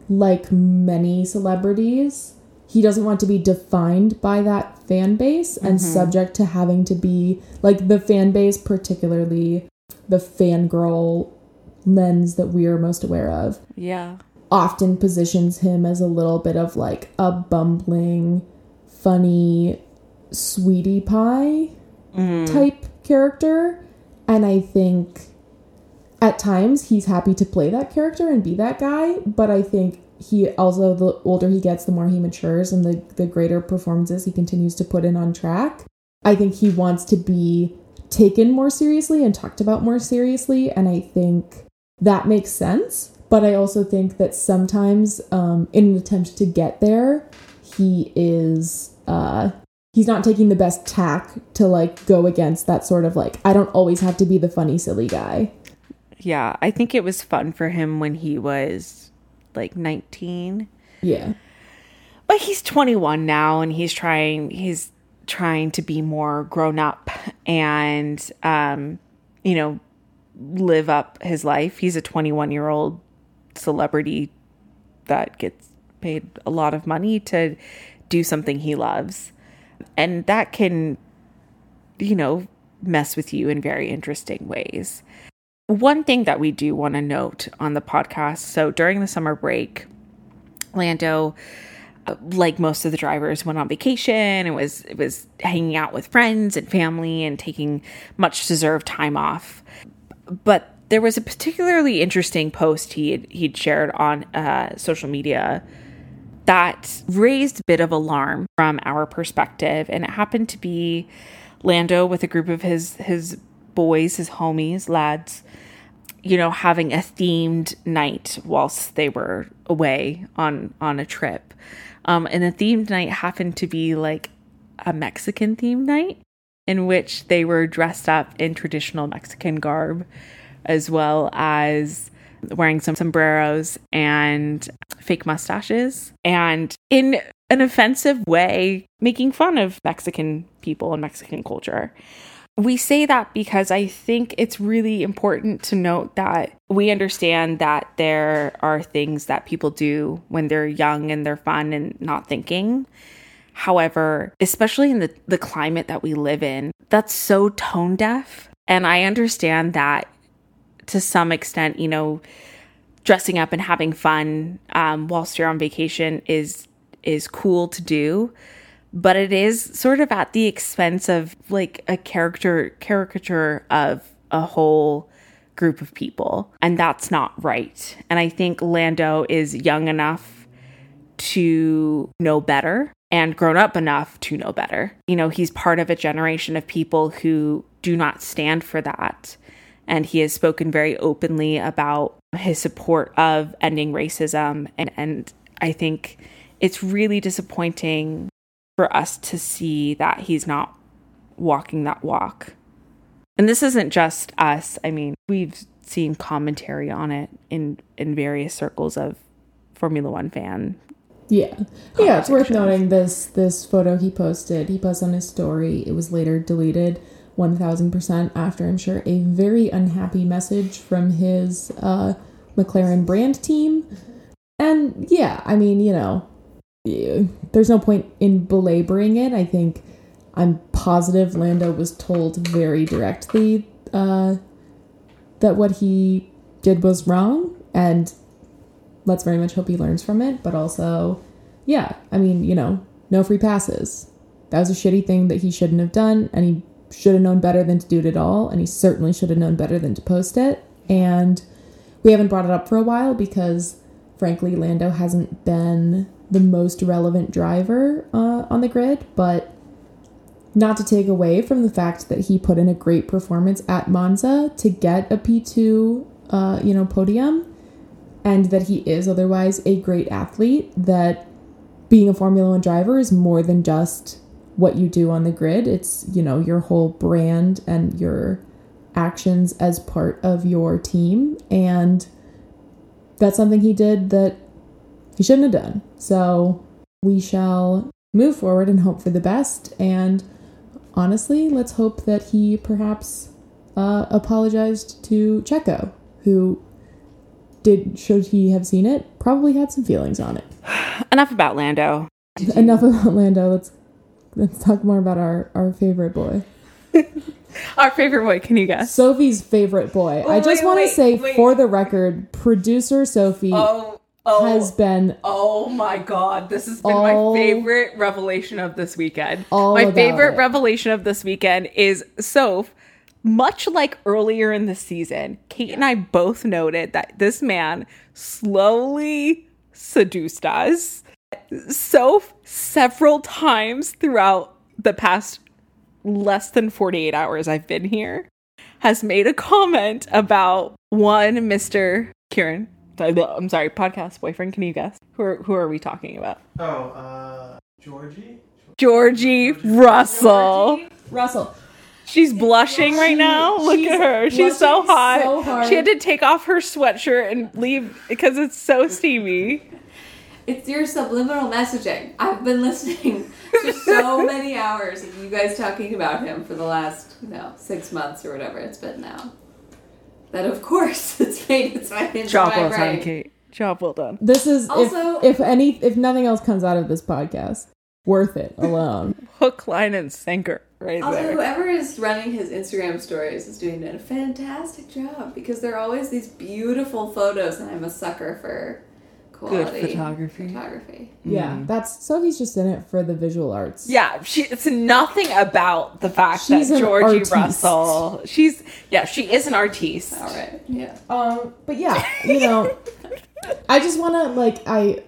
like many celebrities he doesn't want to be defined by that fan base and subject to having to be like the fan base particularly the fangirl lens that we are most aware of. Yeah. Often positions him as a little bit of like a bumbling funny sweetie pie mm-hmm. type character. And i think at times he's happy to play that character and be that guy but i think he also the older he gets the more he matures and the, the greater performances he continues to put in on track. I think he wants to be taken more seriously and talked about more seriously and i think that makes sense but i also think that sometimes um, in an attempt to get there he is uh, he's not taking the best tack to like go against that sort of like i don't always have to be the funny silly guy Yeah. I think it was fun for him when he was like 19. yeah But he's 21 now and he's trying he's trying to be more grown up and um you know live up his life. He's a 21 year old celebrity that gets paid a lot of money to do something he loves. And that can, you know, mess with you in very interesting ways. One thing that we do want to note on the podcast so during the summer break, Lando like most of the drivers went on vacation and was it was hanging out with friends and family and taking much deserved time off but there was a particularly interesting post he he'd shared on uh, social media that raised a bit of alarm from our perspective. And it happened to be lando with a group of his his boys his homies lads you know having a themed night whilst they were away on on a trip. Um, and the themed night happened to be like a Mexican themed night in which they were dressed up in traditional Mexican garb, as well as wearing some sombreros and fake mustaches, and in an offensive way, making fun of Mexican people and Mexican culture. We say that because I think it's really important to note that we understand that there are things that people do when they're young and they're fun and not thinking. However, especially in the, the climate that we live in, that's so tone deaf. And I understand that to some extent, you know, dressing up and having fun um, whilst you're on vacation is is cool to do. But it is sort of at the expense of like a character caricature of a whole group of people. And that's not right. And i think lando is young enough to know better and grown up enough to know better. You know he's part of a generation of people who do not stand for that and he has spoken very openly about his support of ending racism and and i think it's really disappointing for us to see that he's not walking that walk. And this isn't just us. I mean, we've seen commentary on it in in various circles of Formula 1 fan. Yeah. Yeah, it's worth noting this this photo he posted. He posted on his story. It was later deleted 1000% after I'm sure a very unhappy message from his uh McLaren brand team. And yeah, I mean, you know, there's no point in belaboring it. I think I'm positive Lando was told very directly uh, that what he did was wrong, and let's very much hope he learns from it. But also, yeah, I mean, you know, no free passes. That was a shitty thing that he shouldn't have done, and he should have known better than to do it at all, and he certainly should have known better than to post it. And we haven't brought it up for a while because, frankly, Lando hasn't been the most relevant driver uh, on the grid, but not to take away from the fact that he put in a great performance at Monza to get a P2, uh, you know, podium, and that he is otherwise a great athlete. That being a Formula One driver is more than just what you do on the grid. It's you know your whole brand and your actions as part of your team, and that's something he did that he shouldn't have done. So we shall move forward and hope for the best. And honestly, let's hope that he perhaps uh, apologized to Checo, who did, should he have seen it, probably had some feelings on it. [sighs] Enough about Lando. Enough about Lando. Let's let's talk more about our our favorite boy. [laughs] our favorite boy, can you guess? Sophie's favorite boy. Oh, I just want to say, wait. for the record, producer Sophie oh oh, has been oh my god this has been all, my favorite revelation of this weekend my favorite it. revelation of this weekend is soph much like earlier in the season Cate and i both noted that this man slowly seduced us soph several times throughout the past less than 48 hours i've been here has made a comment about one mr kieran I'm sorry, podcast boyfriend. Can you guess who are who are we talking about? Oh, uh, Georgie. Georgie, Georgie Russell. Georgie Russell. She's blushing right now. Look at her. She's so hot. So she had to take off her sweatshirt and leave because it's so steamy. It's your subliminal messaging. I've been listening to so [laughs] many hours of you guys talking about him for the last, you know, six months or whatever it's been now. that of course [laughs] it's made its way into Job my well done. Cate. Job well done. This is Also- if if any if nothing else comes out of this podcast, worth it alone. [laughs] Hook, line, and sinker right Also, there. whoever is running his Instagram stories is doing a fantastic job because there are always these beautiful photos, and I'm a sucker for quality photography. Photography. Yeah, that's Sophie's just in it for the visual arts. Yeah, she. It's nothing about the fact She's that Georgie artiste. Russell. She's yeah, she is an artiste. All right. Yeah. Um, but yeah, you know, I just want to like I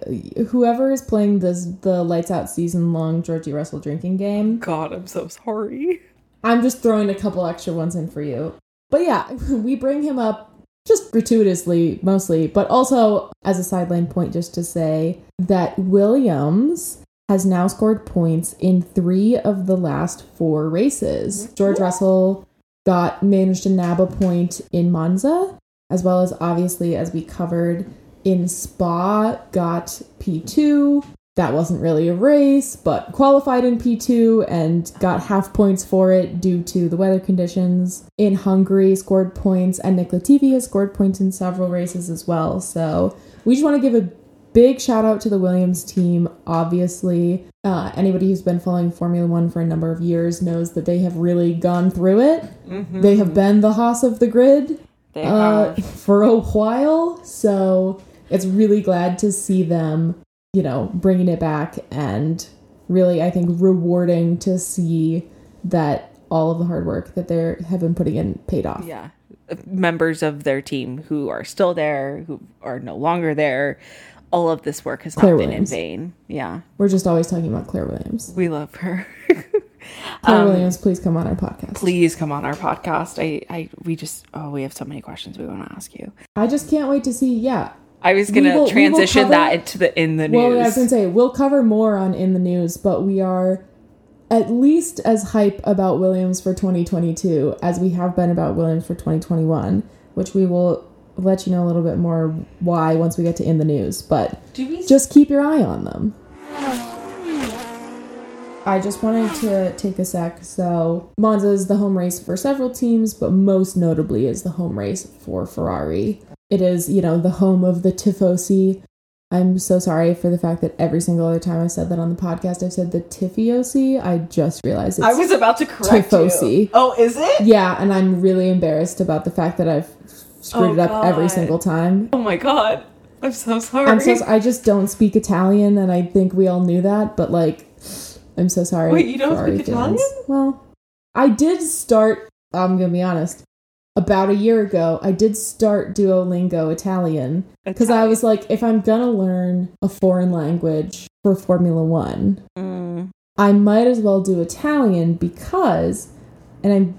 whoever is playing this the lights out season long Georgie Russell drinking game. God, I'm so sorry. I'm just throwing a couple extra ones in for you. But yeah, [laughs] we bring him up just gratuitously mostly, but also as a sideline point just to say that Williams has now scored points in 3 of the last 4 races. Mm-hmm. George Russell got managed to nab a point in Monza as well as obviously as we covered in Spa got P2 that wasn't really a race, but qualified in P2 and got half points for it due to the weather conditions. In Hungary, scored points, and Nick Latifi has scored points in several races as well. So we just want to give a big shout out to the Williams team. Obviously, uh, anybody who's been following Formula One for a number of years knows that they have really gone through it. They have been the Haas of the grid uh, for a while. So it's really glad to see them, you know, bringing it back and really, I think, rewarding to see that all of the hard work that they have been putting in paid off. Yeah, members of their team who are still there, who are no longer there. All of this work has Claire not been Williams. in vain. Yeah, We're just always talking about Claire Williams. we love her. [laughs] Claire Williams, please come on our podcast. Um, Please come on our podcast. I, I, we just, oh, we have so many questions we want to ask you. I just can't wait to see. Yeah. I was gonna will- transition cover- that into the in the news. Well, I was gonna say we'll cover more on in the news, but we are at least as hype about Williams for 2022 as we have been about Williams for 2021, which we will let you know a little bit more why once we get to in the news. But Do we just keep your eye on them. I just wanted to take a sec. So, Monza is the home race for several teams, but most notably is the home race for Ferrari. It is, you know, the home of the Tifosi. I'm so sorry for the fact that every single other time I said that on the podcast, I've said the Tifiosi. I just realized it's I was about to correct Tifosi. you. Oh, is it? yeah, and I'm really embarrassed about the fact that I've screwed Oh, it up every single time. Oh my god. I'm so sorry. I'm so I just don't speak Italian, and I think we all knew that. But like, I'm so sorry. Wait, you don't speak Italian? Well, I did start. I'm gonna be honest. About a year ago, I did start Duolingo Italian because I was like, if I'm gonna learn a foreign language for Formula One, Mm, I might as well do Italian because, and I'm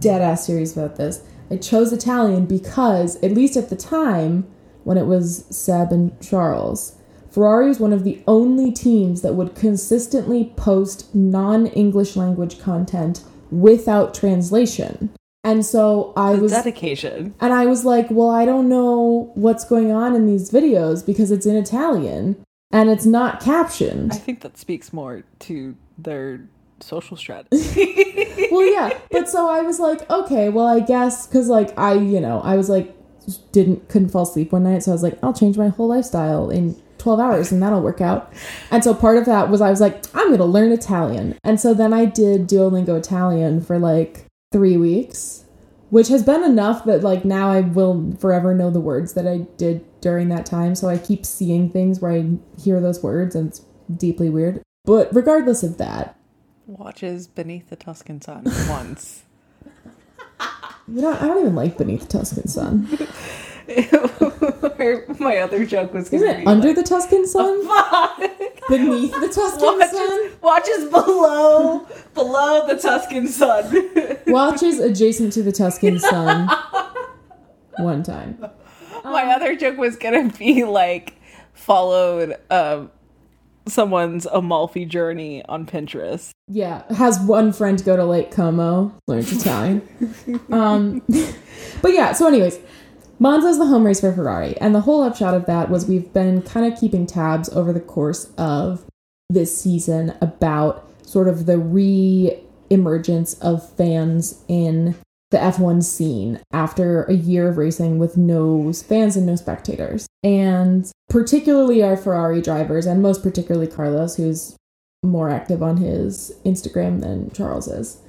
dead ass serious about this. I chose Italian because, at least at the time when it was Seb and Charles, Ferrari was one of the only teams that would consistently post non English language content without translation. And so I the was dedication. and I was like, well, I don't know what's going on in these videos because it's in Italian and it's not captioned. I think that speaks more to their social [laughs] strategy. well yeah but so i was like okay well i guess because like i you know i was like didn't couldn't fall asleep one night so i was like i'll change my whole lifestyle in 12 hours and that'll work out and so part of that was i was like i'm gonna learn italian and so then i did duolingo italian for like three weeks which has been enough that like now i will forever know the words that i did during that time. So i keep seeing things where i hear those words and it's deeply weird. But regardless of that Watches Beneath the Tuscan Sun [laughs] once. you know i don't even like beneath the tuscan sun [laughs] [laughs] My other joke was gonna it be under like, the Tuscan sun? Beneath the Tuscan [laughs] sun? watches, watches below below the Tuscan sun. [laughs] Watches adjacent to the Tuscan sun. One time. My other joke was gonna be like followed um someone's Amalfi journey on Pinterest. Yeah. Has one friend go to Lake Como, learns Italian. um, but yeah, so, anyways, Monza's the home race for Ferrari. And the whole upshot of that was we've been kind of keeping tabs over the course of this season about sort of the re emergence of fans in the F1 scene after a year of racing with no fans and no spectators. And particularly our Ferrari drivers, and most particularly Carlos, who's more active on his Instagram than Charles is,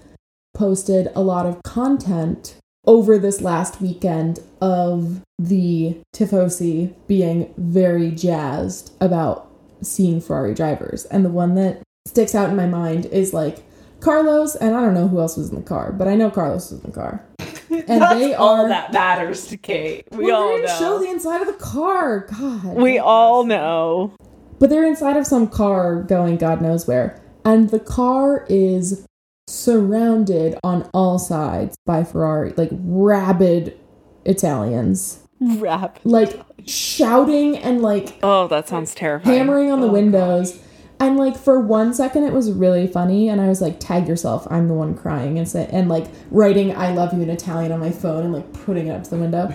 posted a lot of content over this last weekend of the Tifosi being very jazzed about seeing Ferrari drivers. And the one that sticks out in my mind is like Carlos, and I don't know who else was in the car, but I know Carlos was in the car. [laughs] And they all are. that matters to Cate. We well, all they know. show the inside of the car. God. we all know. But they're inside of some car going God knows where. And the car is surrounded on all sides by Ferrari, like rabid Italians. Rap. Like shouting and like Oh, that sounds terrifying. hammering on the Oh, windows. And like for one second it was really funny and I was like, tag yourself, I'm the one crying and say and like writing I love you in Italian on my phone and like putting it up to the window.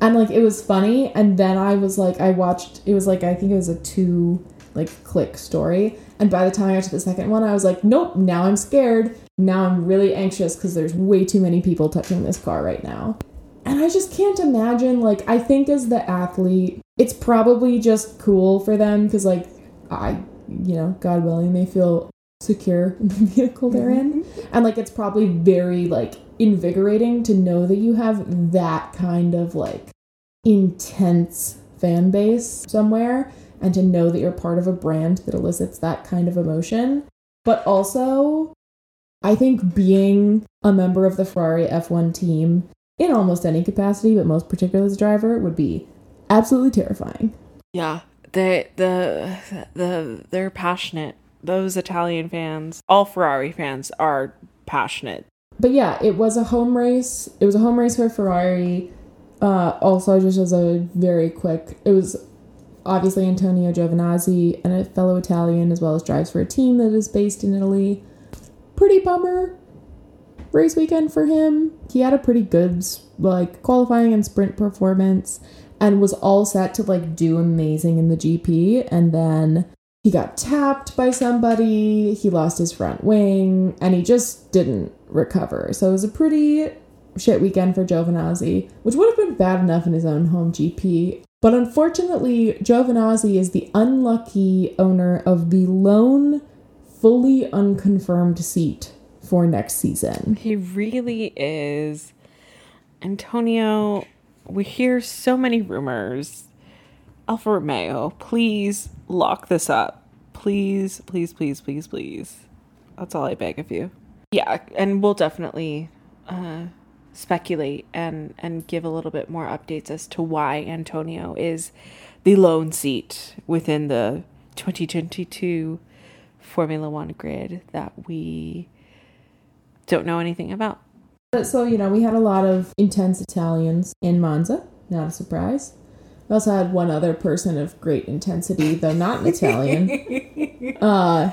And like it was funny and then I was like I watched it was like I think it was a two like click story. And by the time I got to the second one, I was like, nope, now I'm scared. Now I'm really anxious because there's way too many people touching this car right now. And I just can't imagine, like, I think as the athlete, it's probably just cool for them because, like, I, you know, God willing, they feel secure in the [laughs] vehicle they're in. Mm-hmm. And, like, it's probably very, like, invigorating to know that you have that kind of, like, intense fan base somewhere and to know that you're part of a brand that elicits that kind of emotion. But also, I think being a member of the Ferrari F1 team in almost any capacity, but most particularly as a driver, would be absolutely terrifying. Yeah, they the the they're passionate. Those Italian fans, all Ferrari fans, are passionate. But yeah, it was a home race. It was a home race for Ferrari. Uh, also, just as a very quick, it was obviously Antonio Giovinazzi and a fellow Italian, as well as drives for a team that is based in Italy. Pretty bummer race weekend for him. He had a pretty good like qualifying and sprint performance and was all set to like do amazing in the GP and then he got tapped by somebody, he lost his front wing and he just didn't recover. So it was a pretty shit weekend for Giovinazzi, which would have been bad enough in his own home GP. But unfortunately, Giovinazzi is the unlucky owner of the lone fully unconfirmed seat for next season. He really is. Antonio, we hear so many rumors. Alfa Romeo, please lock this up. Please, please, please, please, please. That's all I beg of you. Yeah, and we'll definitely uh, speculate and and give a little bit more updates as to why Antonio is the lone seat within the 2022 Formula One grid that we don't know anything about. So, you know, we had a lot of intense Italians in Monza, not a surprise. We also had one other person of great intensity, though not an Italian. [laughs] uh,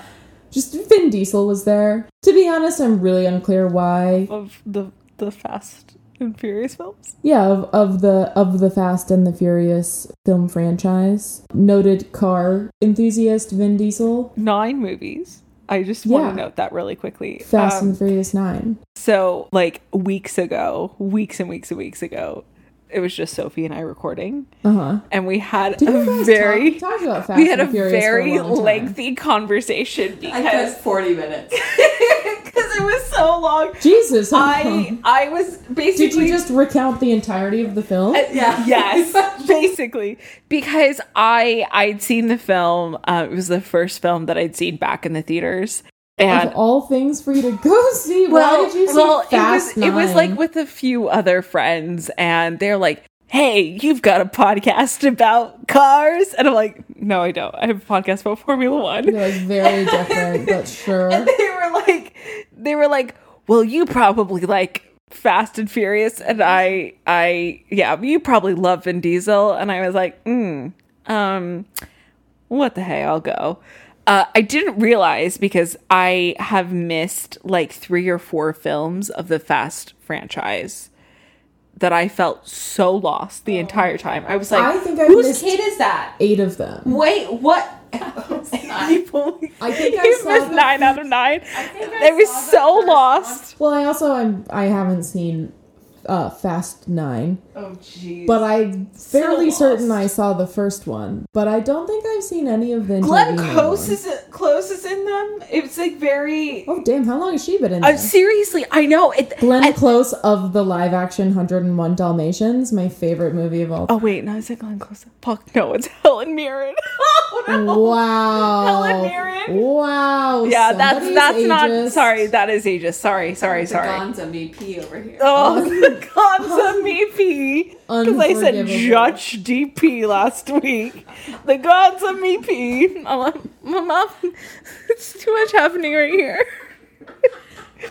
just Vin Diesel was there. To be honest, I'm really unclear why. of the the Fast and Furious films. Yeah, of, of the of the Fast and the Furious film franchise. Noted car enthusiast Vin Diesel. Nine movies. I just want Yeah. to note that really quickly. Fast Um, and Furious Nine. so, like weeks ago, weeks and weeks and weeks ago, it was just Sophie and I recording, Uh huh. and we had Did you a very talk, talk about we had a and Furious for very long time? lengthy conversation [laughs] I because 40 minutes. [laughs] because it was so long. Jesus, I long? I was basically Did you just recount the entirety of the film? Yeah. yes [laughs] basically because i i'd seen the film uh, it was the first film that i'd seen back in the theaters and of all things for you to go [laughs] see, why did you see well Fast it was it was like with a few other friends and they're like hey you've got a podcast about cars? And i'm like no i don't. I have a podcast about formula one. You're like very [laughs] different, but sure. and they were like they were like well you probably like fast and furious and i i yeah you probably love vin diesel and i was like mm, um what the hey i'll go uh, I didn't realize because I have missed like three or four films of the Fast franchise that I felt so lost the entire time. I was like, I think I whose missed kid is that? eight of them. Wait, what? [laughs] [laughs] People, I think I you saw missed the- nine out of nine. think I They were saw the so first lost. Well, I also I'm I haven't seen uh, Fast Nine, Oh jeez. but I'm fairly So certain. I saw the first one. But I don't think I've seen any of the Glenn Tarantino Close ones. is Close is in them. It's like very. Oh damn! How long has she been in Uh, there? seriously, I know it. Glenn and- Close of the live action 101 Dalmatians, my favorite movie of all Oh wait, no, is it Glenn Close? Fuck, no, it's [laughs] Helen Mirren. [laughs] oh no. Wow. Helen Mirren. Wow. Yeah, that's somebody's that's not. Sorry, that is aegis. Sorry, sorry, The sorry. Gonza BP over here. Oh, the [laughs] Gonza MEP. Because I said Judge DP last week. The Gonza MEP. I'm like, Mama, it's too much happening right here.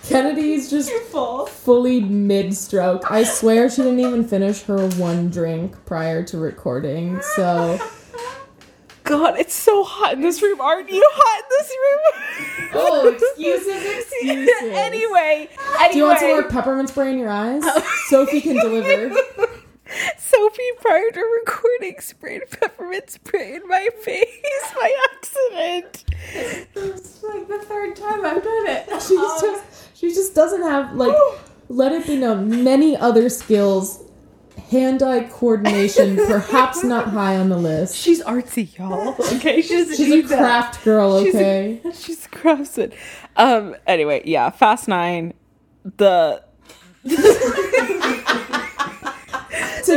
Kennedy's just Full. fully mid stroke. I swear she didn't even finish her one drink prior to recording. So, God, it's so hot in this room. Aren't you [laughs] hot in this room? oh, excuses, excuses. anyway, [laughs] anyway. Do you want some more peppermint spray in your eyes? Oh. Sophie can [laughs] deliver. Sophie, prior to recording, sprayed peppermint spray in my face by accident. It's like the third time I've done it. She um, just, she just doesn't have like. Oh. Let it be known, many other skills, hand-eye coordination, [laughs] perhaps not high on the list. She's artsy, y'all. [laughs] Okay, she doesn't She's a that. craft girl, She's a- okay? [laughs] She's crafted. Um. Anyway, yeah. Fast Nine. The to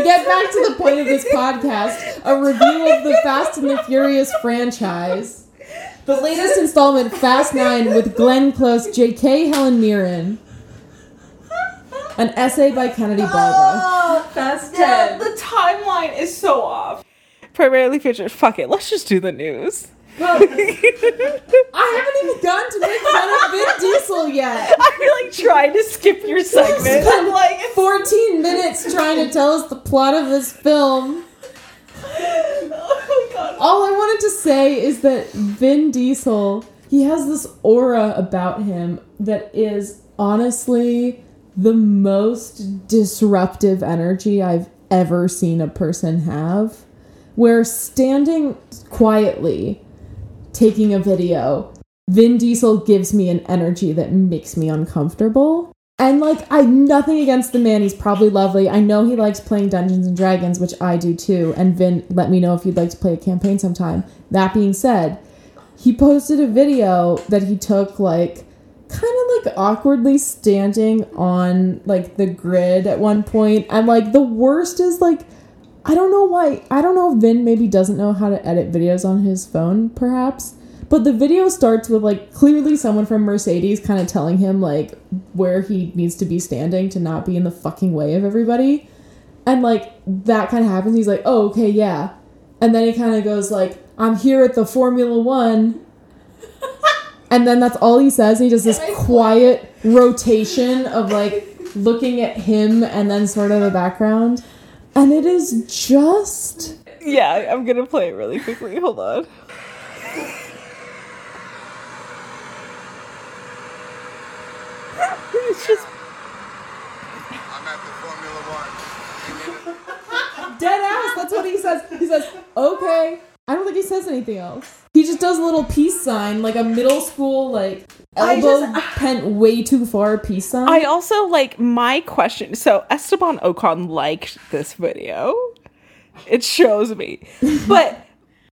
get back to the point of this podcast, a review of the Fast and the Furious franchise. The latest installment, Fast Nine, with Glenn Close, J.K. Helen Mirren. An essay by Kennedy Barbara. Fast the, 10. the timeline is so off. Primarily featured. Fuck it. Let's just do the news. [laughs] I haven't even gotten to make fun of Vin Diesel yet. [laughs] I'm like trying to skip your segment. [laughs] I'm like, 14 minutes trying to tell us the plot of this film. oh my god. All I wanted to say is that Vin Diesel, he has this aura about him that is honestly the most disruptive energy I've ever seen a person have. Where standing quietly, taking a video, Vin Diesel gives me an energy that makes me uncomfortable. And like I nothing against the man, he's probably lovely. I know he likes playing Dungeons and Dragons, which I do too. And Vin, let me know if you'd like to play a campaign sometime. That being said, he posted a video that he took like kind of like awkwardly standing on like the grid at one point. And like the worst is like I don't know why. I don't know if Vin maybe doesn't know how to edit videos on his phone, perhaps. But the video starts with like clearly someone from Mercedes kind of telling him like where he needs to be standing to not be in the fucking way of everybody. And like that kind of happens. He's like, "Oh, okay, yeah." And then he kind of goes like, "I'm here at the Formula 1." And then that's all he says. He does this quiet rotation of like looking at him and then sort of the background. And it is just Yeah, I'm gonna play it really quickly. Hold on. [laughs] it's just I'm at the Formula One. dead ass. That's what he says. He says, "Okay." I don't think he says anything else. He just does a little peace sign, like a middle school, like I elbow just- bent way too far peace sign. I also like my question. So Esteban Ocon liked this video. It shows me, [laughs] but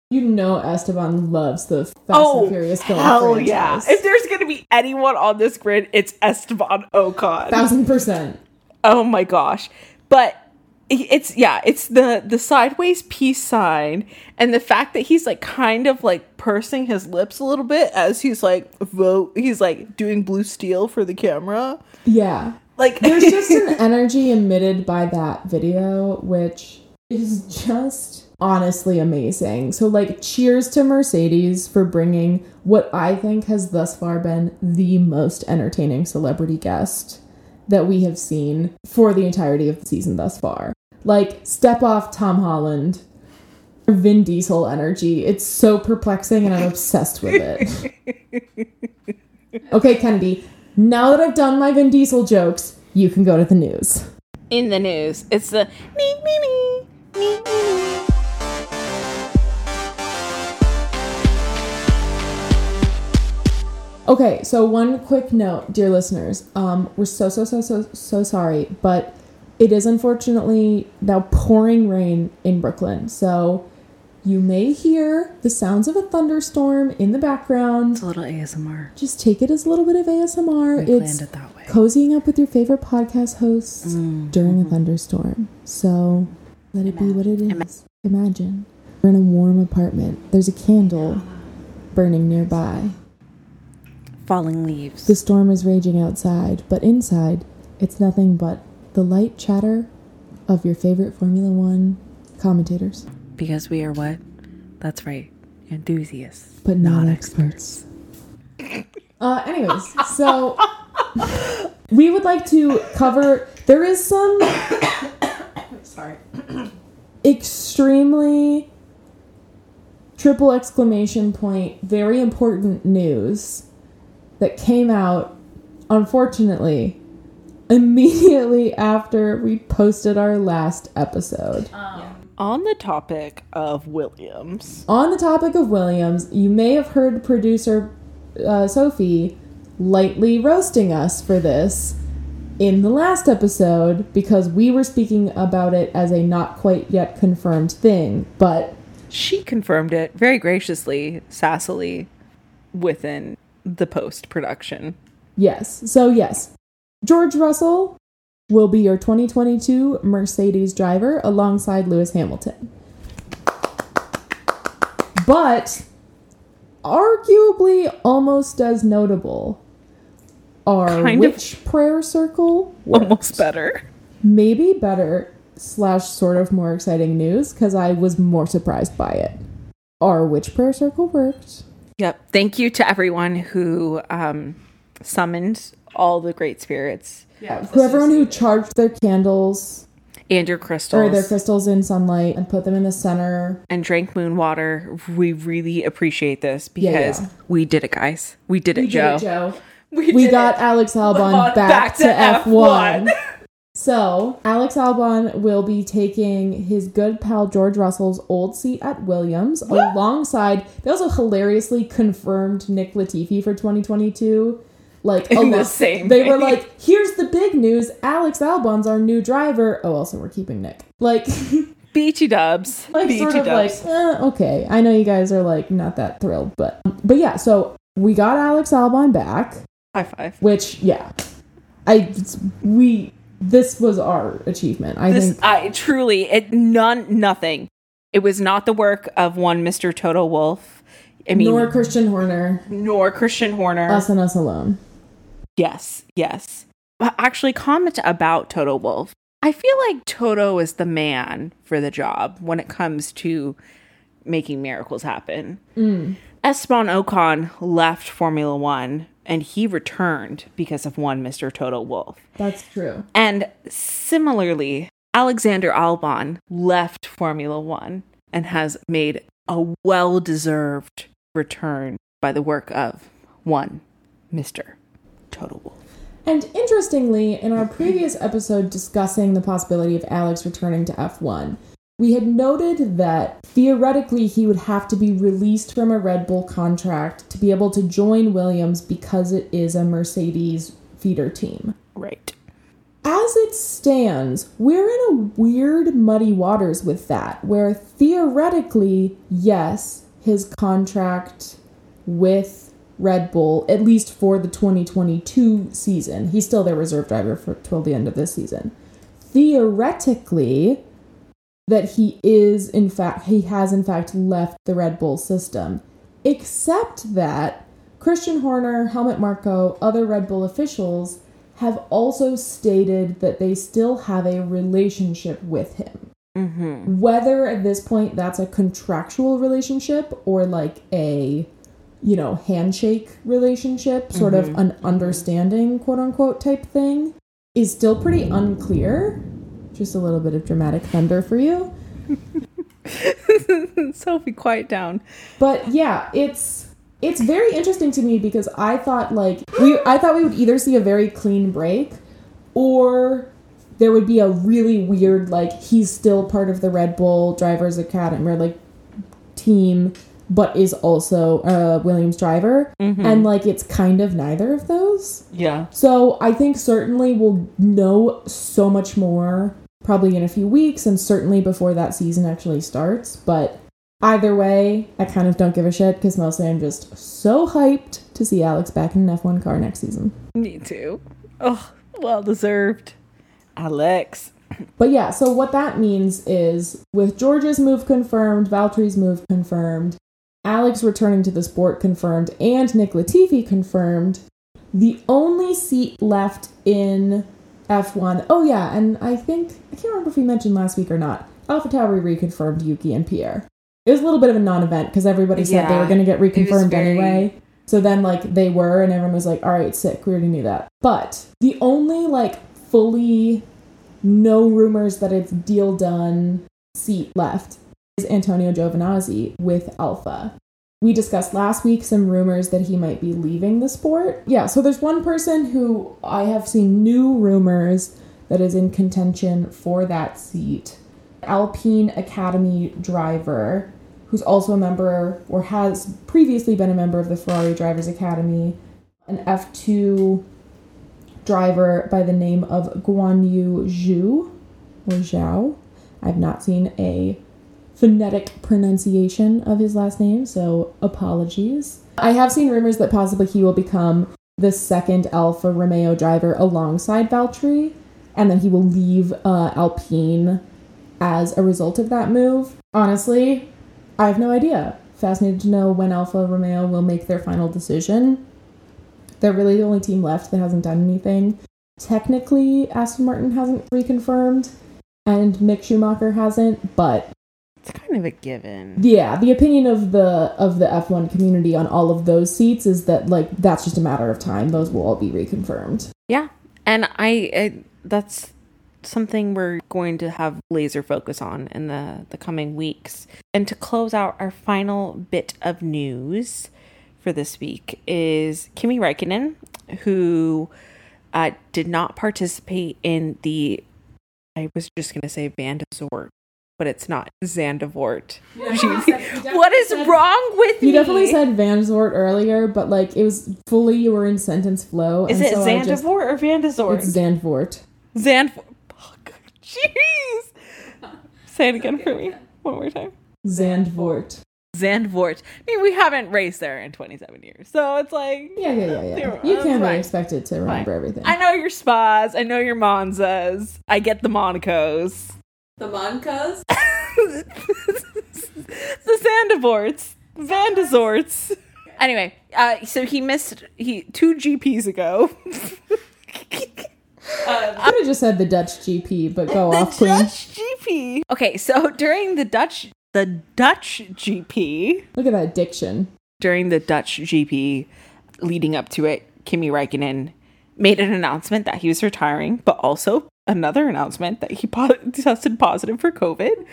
you know, Esteban loves the Fast oh and Furious film hell franchise. yeah! If there's gonna be anyone on this grid, it's Esteban Ocon. thousand percent. Oh my gosh. But it's yeah, it's the the sideways peace sign and the fact that he's like kind of like pursing his lips a little bit as he's like vote he's like doing blue steel for the camera. Yeah. Like [laughs] There's just an energy emitted by that video, which is just honestly amazing. So, like, cheers to Mercedes for bringing what I think has thus far been the most entertaining celebrity guest that we have seen for the entirety of the season thus far. Like, step off Tom Holland. Vin Diesel energy. It's so perplexing and I'm obsessed with it. [laughs] Okay, Kennedy, now that I've done my Vin Diesel jokes, you can go to the news. in the news, it's the me me me me me me. Okay, so one quick note, dear listeners. Um, we're so so so so so sorry, but it is unfortunately now pouring rain in Brooklyn. So you may hear the sounds of a thunderstorm in the background. It's a little ASMR. Just take it as a little bit of ASMR. We it's planned it that way. cozying up with your favorite podcast hosts Mm, during mm-hmm. a thunderstorm. So let it be what it is. Imagine we're in a warm apartment. There's a candle burning nearby. Falling leaves. The storm is raging outside, but inside, it's nothing but the light chatter of your favorite Formula One commentators, Because we are what? That's right. Enthusiasts. but not, experts. [laughs] Uh, anyways, so [laughs] we would like to cover. There is some [coughs] Sorry. [coughs] extremely triple exclamation point, very important news that came out, unfortunately, immediately after we posted our last episode. On the topic of Williams. On the topic of Williams, you may have heard producer uh, Sophie lightly roasting us for this in the last episode because we were speaking about it as a not quite yet confirmed thing, but She confirmed it very graciously, sassily, within the post production. Yes. So, yes, George Russell will be your 2022 Mercedes driver alongside Lewis Hamilton. But arguably almost as notable are Kind which prayer circle worked. Almost better. maybe better slash sort of more exciting news because I was more surprised by it. Are which prayer circle worked? Yep. Thank you to everyone who um, summoned all the great spirits Yeah, who everyone who charged their candles and your crystals or their crystals in sunlight and put them in the center. and drank moon water. We really appreciate this because Yeah, yeah. we did it, guys. We did it, We Joe. did it, Joe. [laughs] We, We did got it. Alex Albon Albon back, to, F1. F1. [laughs] so, Alex Albon will be taking his good pal George Russell's old seat at Williams alongside, they also hilariously confirmed Nick Latifi for 2022. Like, [laughs] In the same They were like, here's the big news Alex Albon's our new driver. Oh, also, we're keeping Nick. Like, [laughs] Beachy dubs. like Beachy sort of dubs. like eh, okay i know you guys are like not that thrilled but but yeah so we got alex albon back High five. which yeah i we this was our achievement i This think I truly it none nothing. It was not the work of one Mr. Toto Wolff. I mean, nor christian horner nor Christian Horner. us and us alone Yes, yes. Actually, comment about Toto Wolff. I feel like Toto is the man for the job when it comes to making miracles happen. Mm. Esteban Ocon left Formula One and he returned because of one Mr. Toto Wolff. that's true And similarly, Alexander Albon left Formula One and has made a well deserved return by the work of one Mr. Toto Wolff. and interestingly in our previous episode discussing the possibility of alex returning to f1 we had noted that theoretically he would have to be released from a Red Bull contract to be able to join Williams because it is a Mercedes feeder team. Right. As it stands, we're in a weird muddy waters with that, where theoretically, yes, his contract with Red Bull, at least for the 2022 season, he's still their reserve driver for till the end of this season. Theoretically, that he is in fact he has in fact left the Red Bull system. Except that Christian Horner, Helmut Marko, other Red Bull officials have also stated that they still have a relationship with him. Mm-hmm. Whether at this point that's a contractual relationship or like a, you know, handshake relationship, sort of mm-hmm. an understanding, quote unquote, type thing, is still pretty unclear. Just a little bit of dramatic thunder for you. [laughs] Sophie, quiet down. But yeah, it's it's very interesting to me because I thought like we I thought we would either see a very clean break or there would be a really weird like he's still part of the Red Bull Drivers Academy or like team but is also a Williams driver mm-hmm. and like it's kind of neither of those. Yeah. So I think certainly we'll know so much more probably in a few weeks and certainly before that season actually starts. But either way, I kind of don't give a shit because mostly I'm just so hyped to see Alex back in an F1 car next season. Me too. Oh, well deserved. Alex. But yeah, so what that means is with George's move confirmed, Valtteri's move confirmed, Alex returning to the sport confirmed, and Nick Latifi confirmed, the only seat left in F1. Oh yeah, and I think I can't remember if we mentioned last week or not. Alpha Tauri reconfirmed Yuki and Pierre. It was a little bit of a non-event because everybody said they were going to get reconfirmed very- anyway. So then, like, they were, and everyone was like, all right, sick, we already knew that. But the only, like, fully no rumors that it's deal done seat left Antonio Giovinazzi with Alfa. We discussed last week some rumors that he might be leaving the sport. Yeah, so there's one person who I have seen new rumors that is in contention for that seat. Alpine Academy driver who's also a member or has previously been a member of the Ferrari Drivers Academy, an F2 driver by the name of Guan Yu Zhu or Zhao. I've not seen a phonetic pronunciation of his last name, so apologies. I have seen rumors that possibly he will become the second Alfa Romeo driver alongside Valtteri, and then he will leave uh, Alpine as a result of that move. Honestly, I have no idea. Fascinated to know when Alfa Romeo will make their final decision. They're really the only team left that hasn't done anything. Technically, Aston Martin hasn't reconfirmed, and Mick Schumacher hasn't, but It's kind of a given. yeah, the opinion of the of the F1 community on all of those seats is that like that's just a matter of time. Those will all be reconfirmed. Yeah. And I, I that's something we're going to have laser focus on in the the coming weeks. And to close out our final bit of news for this week is Kimi Räikkönen who uh, did not participate in the I was just going to say Van de Zort, but it's not Zandvoort. [laughs] what is wrong with You You definitely said Van Zort earlier, but like it was fully you were in sentence flow. Is it so I just- or Van de Zort? It's Zandvoort. Zandvoort. Fuck. Jeez. Say it again for me. One more time. Zandvoort. Zandvoort. I mean, we haven't raced there in 27 years. So it's like, Yeah, yeah, yeah, yeah. Zero. You can't fine. really expect it to remember Fine. everything. I know your spas. I know your Monzas. I get the Monacos. [laughs] The Moncos? the Zandivorts. Vandazorts. Anyway, uh, so he missed he two GPs ago. [laughs] I could have just said the Dutch GP, but go [laughs] off, the Queen. Dutch GP. Okay, so during the Dutch the Dutch GP, Look at that diction. during the Dutch GP leading up to it, Kimi Räikkönen made an announcement that he was retiring, but also another announcement that he po- [laughs] tested positive for COVID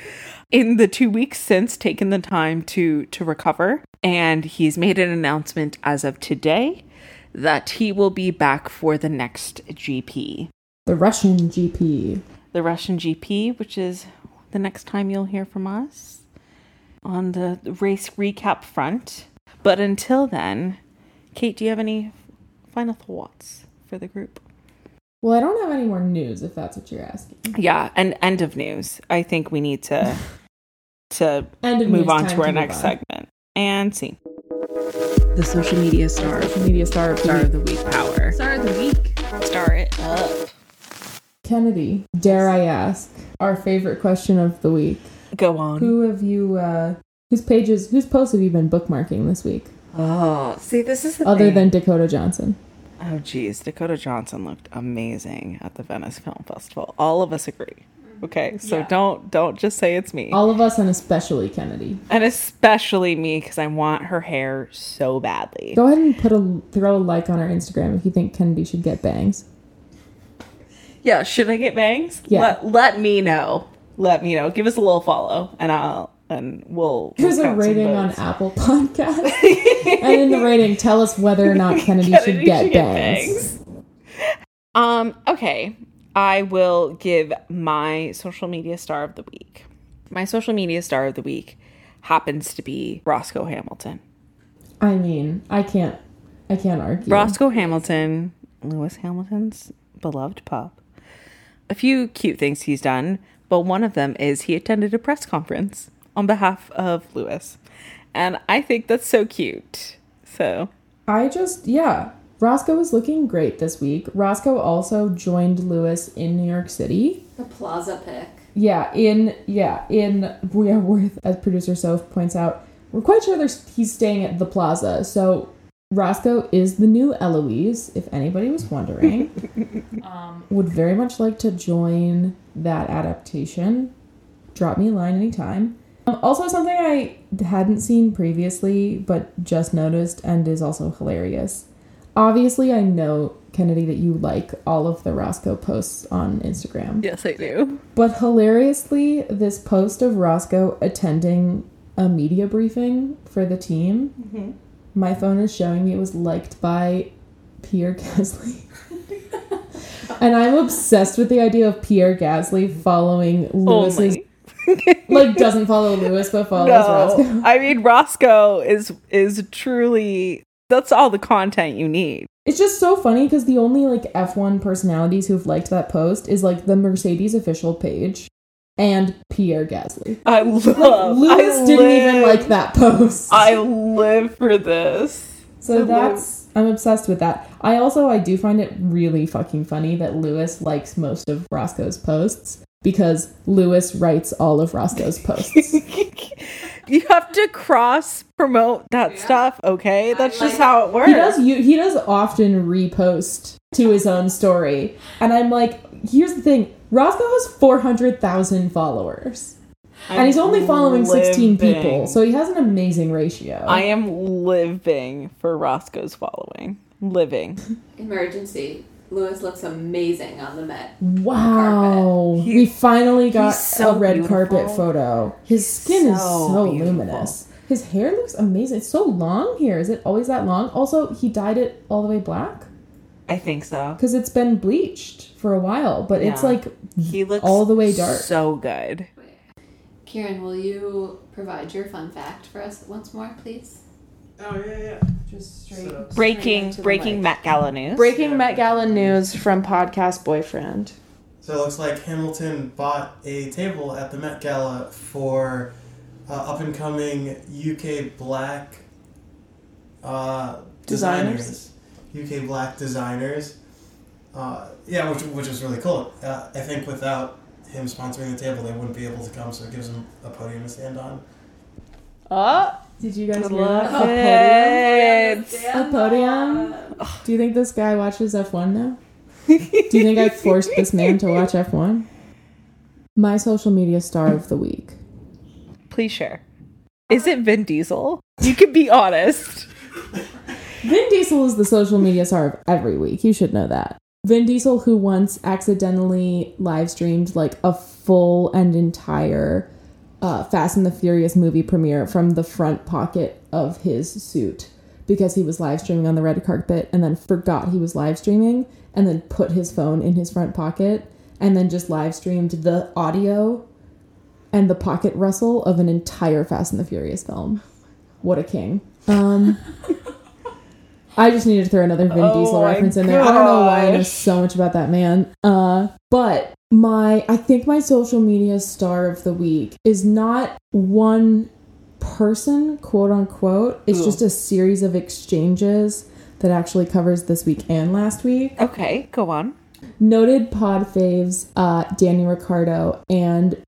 in the two weeks since taking the time to to recover. And he's made an announcement as of today that he will be back for the next GP, The Russian GP. the Russian GP, which is the next time you'll hear from us on the race recap front. But until then, Cate, do you have any final thoughts for the group? Well, I don't have any more news if that's what you're asking. Yeah, and end of news. I think we need to [laughs] to End of move news, on to our move next on. segment and see. The social media star. Social media star of the Star week. of the week power. Star of the week. Star it up. Kennedy, dare I ask, our favorite question of the week. Go on. Who have you, uh, whose pages, whose posts have you been bookmarking this week? Oh, see, this is the Other thing. than Dakota Johnson. Oh, geez. Dakota Johnson looked amazing at the Venice Film Festival. All of us agree. Okay, so don't don't just say it's me, All of us, and especially Kennedy. and especially me because I want her hair so badly. Go ahead and put a throw a like on our Instagram if you think Kennedy should get bangs. Yeah, should I get bangs? Yeah. Let, let me know. Let me know. Give us a little follow, and I'll and we'll. [laughs] There's we'll a rating on. Apple Podcast, and in the rating, tell us whether or not [laughs] Kennedy, should Kennedy get should bangs. Um. Okay. I will give my social media star of the week. My social media star of the week happens to be Roscoe Hamilton. I mean, I can't, I can't argue. Roscoe Hamilton Lewis Hamilton's beloved pup. A few cute things he's done, but one of them is he attended a press conference on behalf of Lewis. And I think that's so cute. So, I just, yeah. Roscoe is looking great this week. Roscoe also joined Lewis in New York City. The plaza pick. Yeah, in yeah, in yeah, worth as producer Soph points out, we're quite sure he's staying at the plaza. So Roscoe is the new Eloise, if anybody was wondering. [laughs] um, would very much like to join that adaptation. Drop me a line anytime. Um, also, something I hadn't seen previously, but just noticed and is also hilarious. Obviously, I know, Kennedy, that you like all of the Roscoe posts on Instagram. yes, I do. But hilariously, this post of Roscoe attending a media briefing for the team, my phone is showing me it was liked by Pierre Gasly. [laughs] and I'm obsessed with the idea of Pierre Gasly following Lewis's Only. [laughs] like doesn't follow Lewis but follows Roscoe. [laughs] I mean Roscoe is is truly that's all the content you need. It's just so funny because the only like F1 personalities who've liked that post is like the Mercedes official page and Pierre Gasly. I love. Like, Lewis I didn't even like that post. [laughs] I live for this. so I that's I'm obsessed with that. I also I do find it really fucking funny that Lewis likes most of Roscoe's posts because Lewis writes all of Roscoe's posts. [laughs] you have to cross promote that stuff, okay? That's just how it works. he does you he does often repost to his own story and i'm like here's the thing roscoe has 400000 followers and he's only following 16 people so he has an amazing ratio I am living for Roscoe's following. Living. Emergency. Lewis looks amazing on the Met. wow He- we finally got so a red beautiful. carpet photo his skin is So so beautiful. luminous his hair looks amazing it's so long here is it always that long also he dyed it all the way black I think so. because it's been bleached for a while but it's like He looks all the way dark So good. Kieran, will you provide your fun fact for us once more, please? Oh yeah, yeah. just So, Breaking into the breaking mic. Met Gala news. Breaking Met Gala news from podcast boyfriend. so it looks like Hamilton bought a table at the Met Gala for uh, up and coming UK black uh, Designers. designers. UK black designers. Uh, yeah, which, which is really cool. Uh, I think without him sponsoring the table, they wouldn't be able to come, so it gives them a podium to stand on. Oh, did you guys hear that? Love A it. Oh, podium. A podium. Do you think this guy watches F1 now? [laughs] Do you think I forced this man to watch F1? My social media star of the week. Please share. Is it Vin Diesel? You can be honest. [laughs] Vin Diesel is the social media star of every week. You should know that. Vin Diesel, who once accidentally live streamed like a full and entire uh, Fast and the Furious movie premiere from the front pocket of his suit because he was live streaming on the red carpet and then forgot he was live streaming and then put his phone in his front pocket and then just live streamed the audio and the pocket rustle of an entire Fast and the Furious film. What a king. Um [laughs] I just needed to throw another Vin Oh Diesel reference in there. I don't know why I know so much about that man. Uh but my I think my social media star of the week is not one person, quote unquote. It's Ooh. just a series of exchanges that actually covers this week and last week Okay, go on. noted pod faves uh, Danny Ricciardo and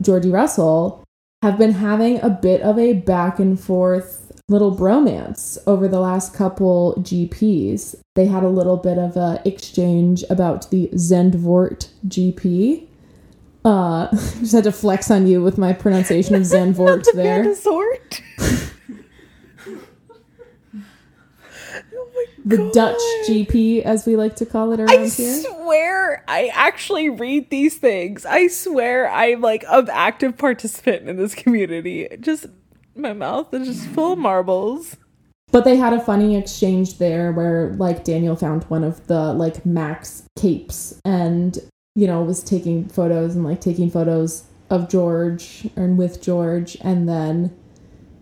Georgie Russell have been having a bit of a back and forth little bromance over the last couple GPs. They had a little bit of a exchange about the Zendvoort GP. Uh, [laughs] just had to flex on you with my pronunciation of Zendvoort [laughs] there. Sort. [laughs] oh The God. Dutch GP, as we like to call it around I here. I swear I actually read these things. I swear I'm like an active participant in this community. Just my mouth is just full of marbles. But they had a funny exchange there where like Daniel found one of the like Max capes and you know was taking photos and like taking photos of George and with George and then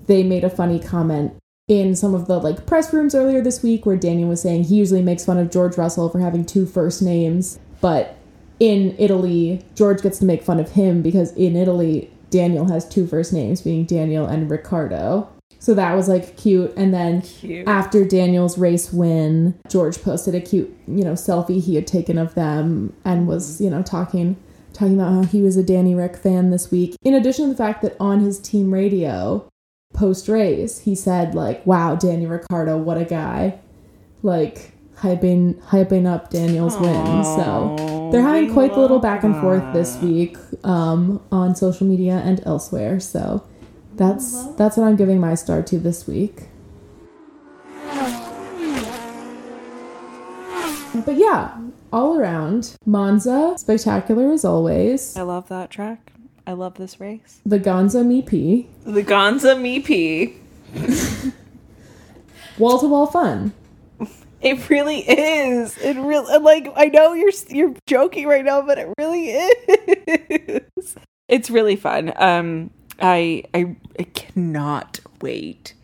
they made a funny comment in some of the like press rooms earlier this week where Daniel was saying he usually makes fun of George Russell for having two first names, but in Italy, George gets to make fun of him because in Italy, Daniel has two first names, being Daniel and Ricardo. So that was like cute. And then Cute. after Daniel's race win, George posted a cute, you know, selfie he had taken of them and was, mm. you know, talking talking about how he was a Danny Rick fan this week. In addition to the fact that on his team radio post race, he said like, "Wow, Danny Ricciardo, what a guy!" Like hyping hyping up Daniel's win. So they're having quite the little back and forth this week um, on social media and elsewhere. So that's that's what I'm giving my star to this week. But yeah, all around, Monza, spectacular as always. I love that track. I love this race. The Gonza MEP, The Gonza Meepy. wall to wall fun. It really is. It really like I know you're you're joking right now, but it really is. It's really fun. Um, I I, I cannot wait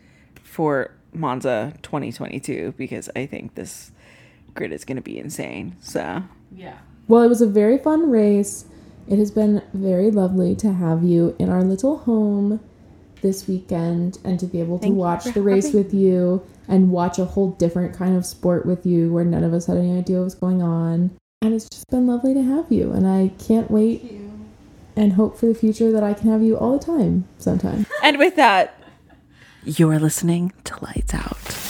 for Monza 2022 because I think this grid is going to be insane. So yeah. Well, it was a very fun race. It has been very lovely to have you in our little home this weekend and to be able to Thank watch the race having with you and watch a whole different kind of sport with you where none of us had any idea what was going on. And it's just been lovely to have you. And I can't wait and hope for the future that I can have you all the time sometime. and with that, you're listening to Lights Out.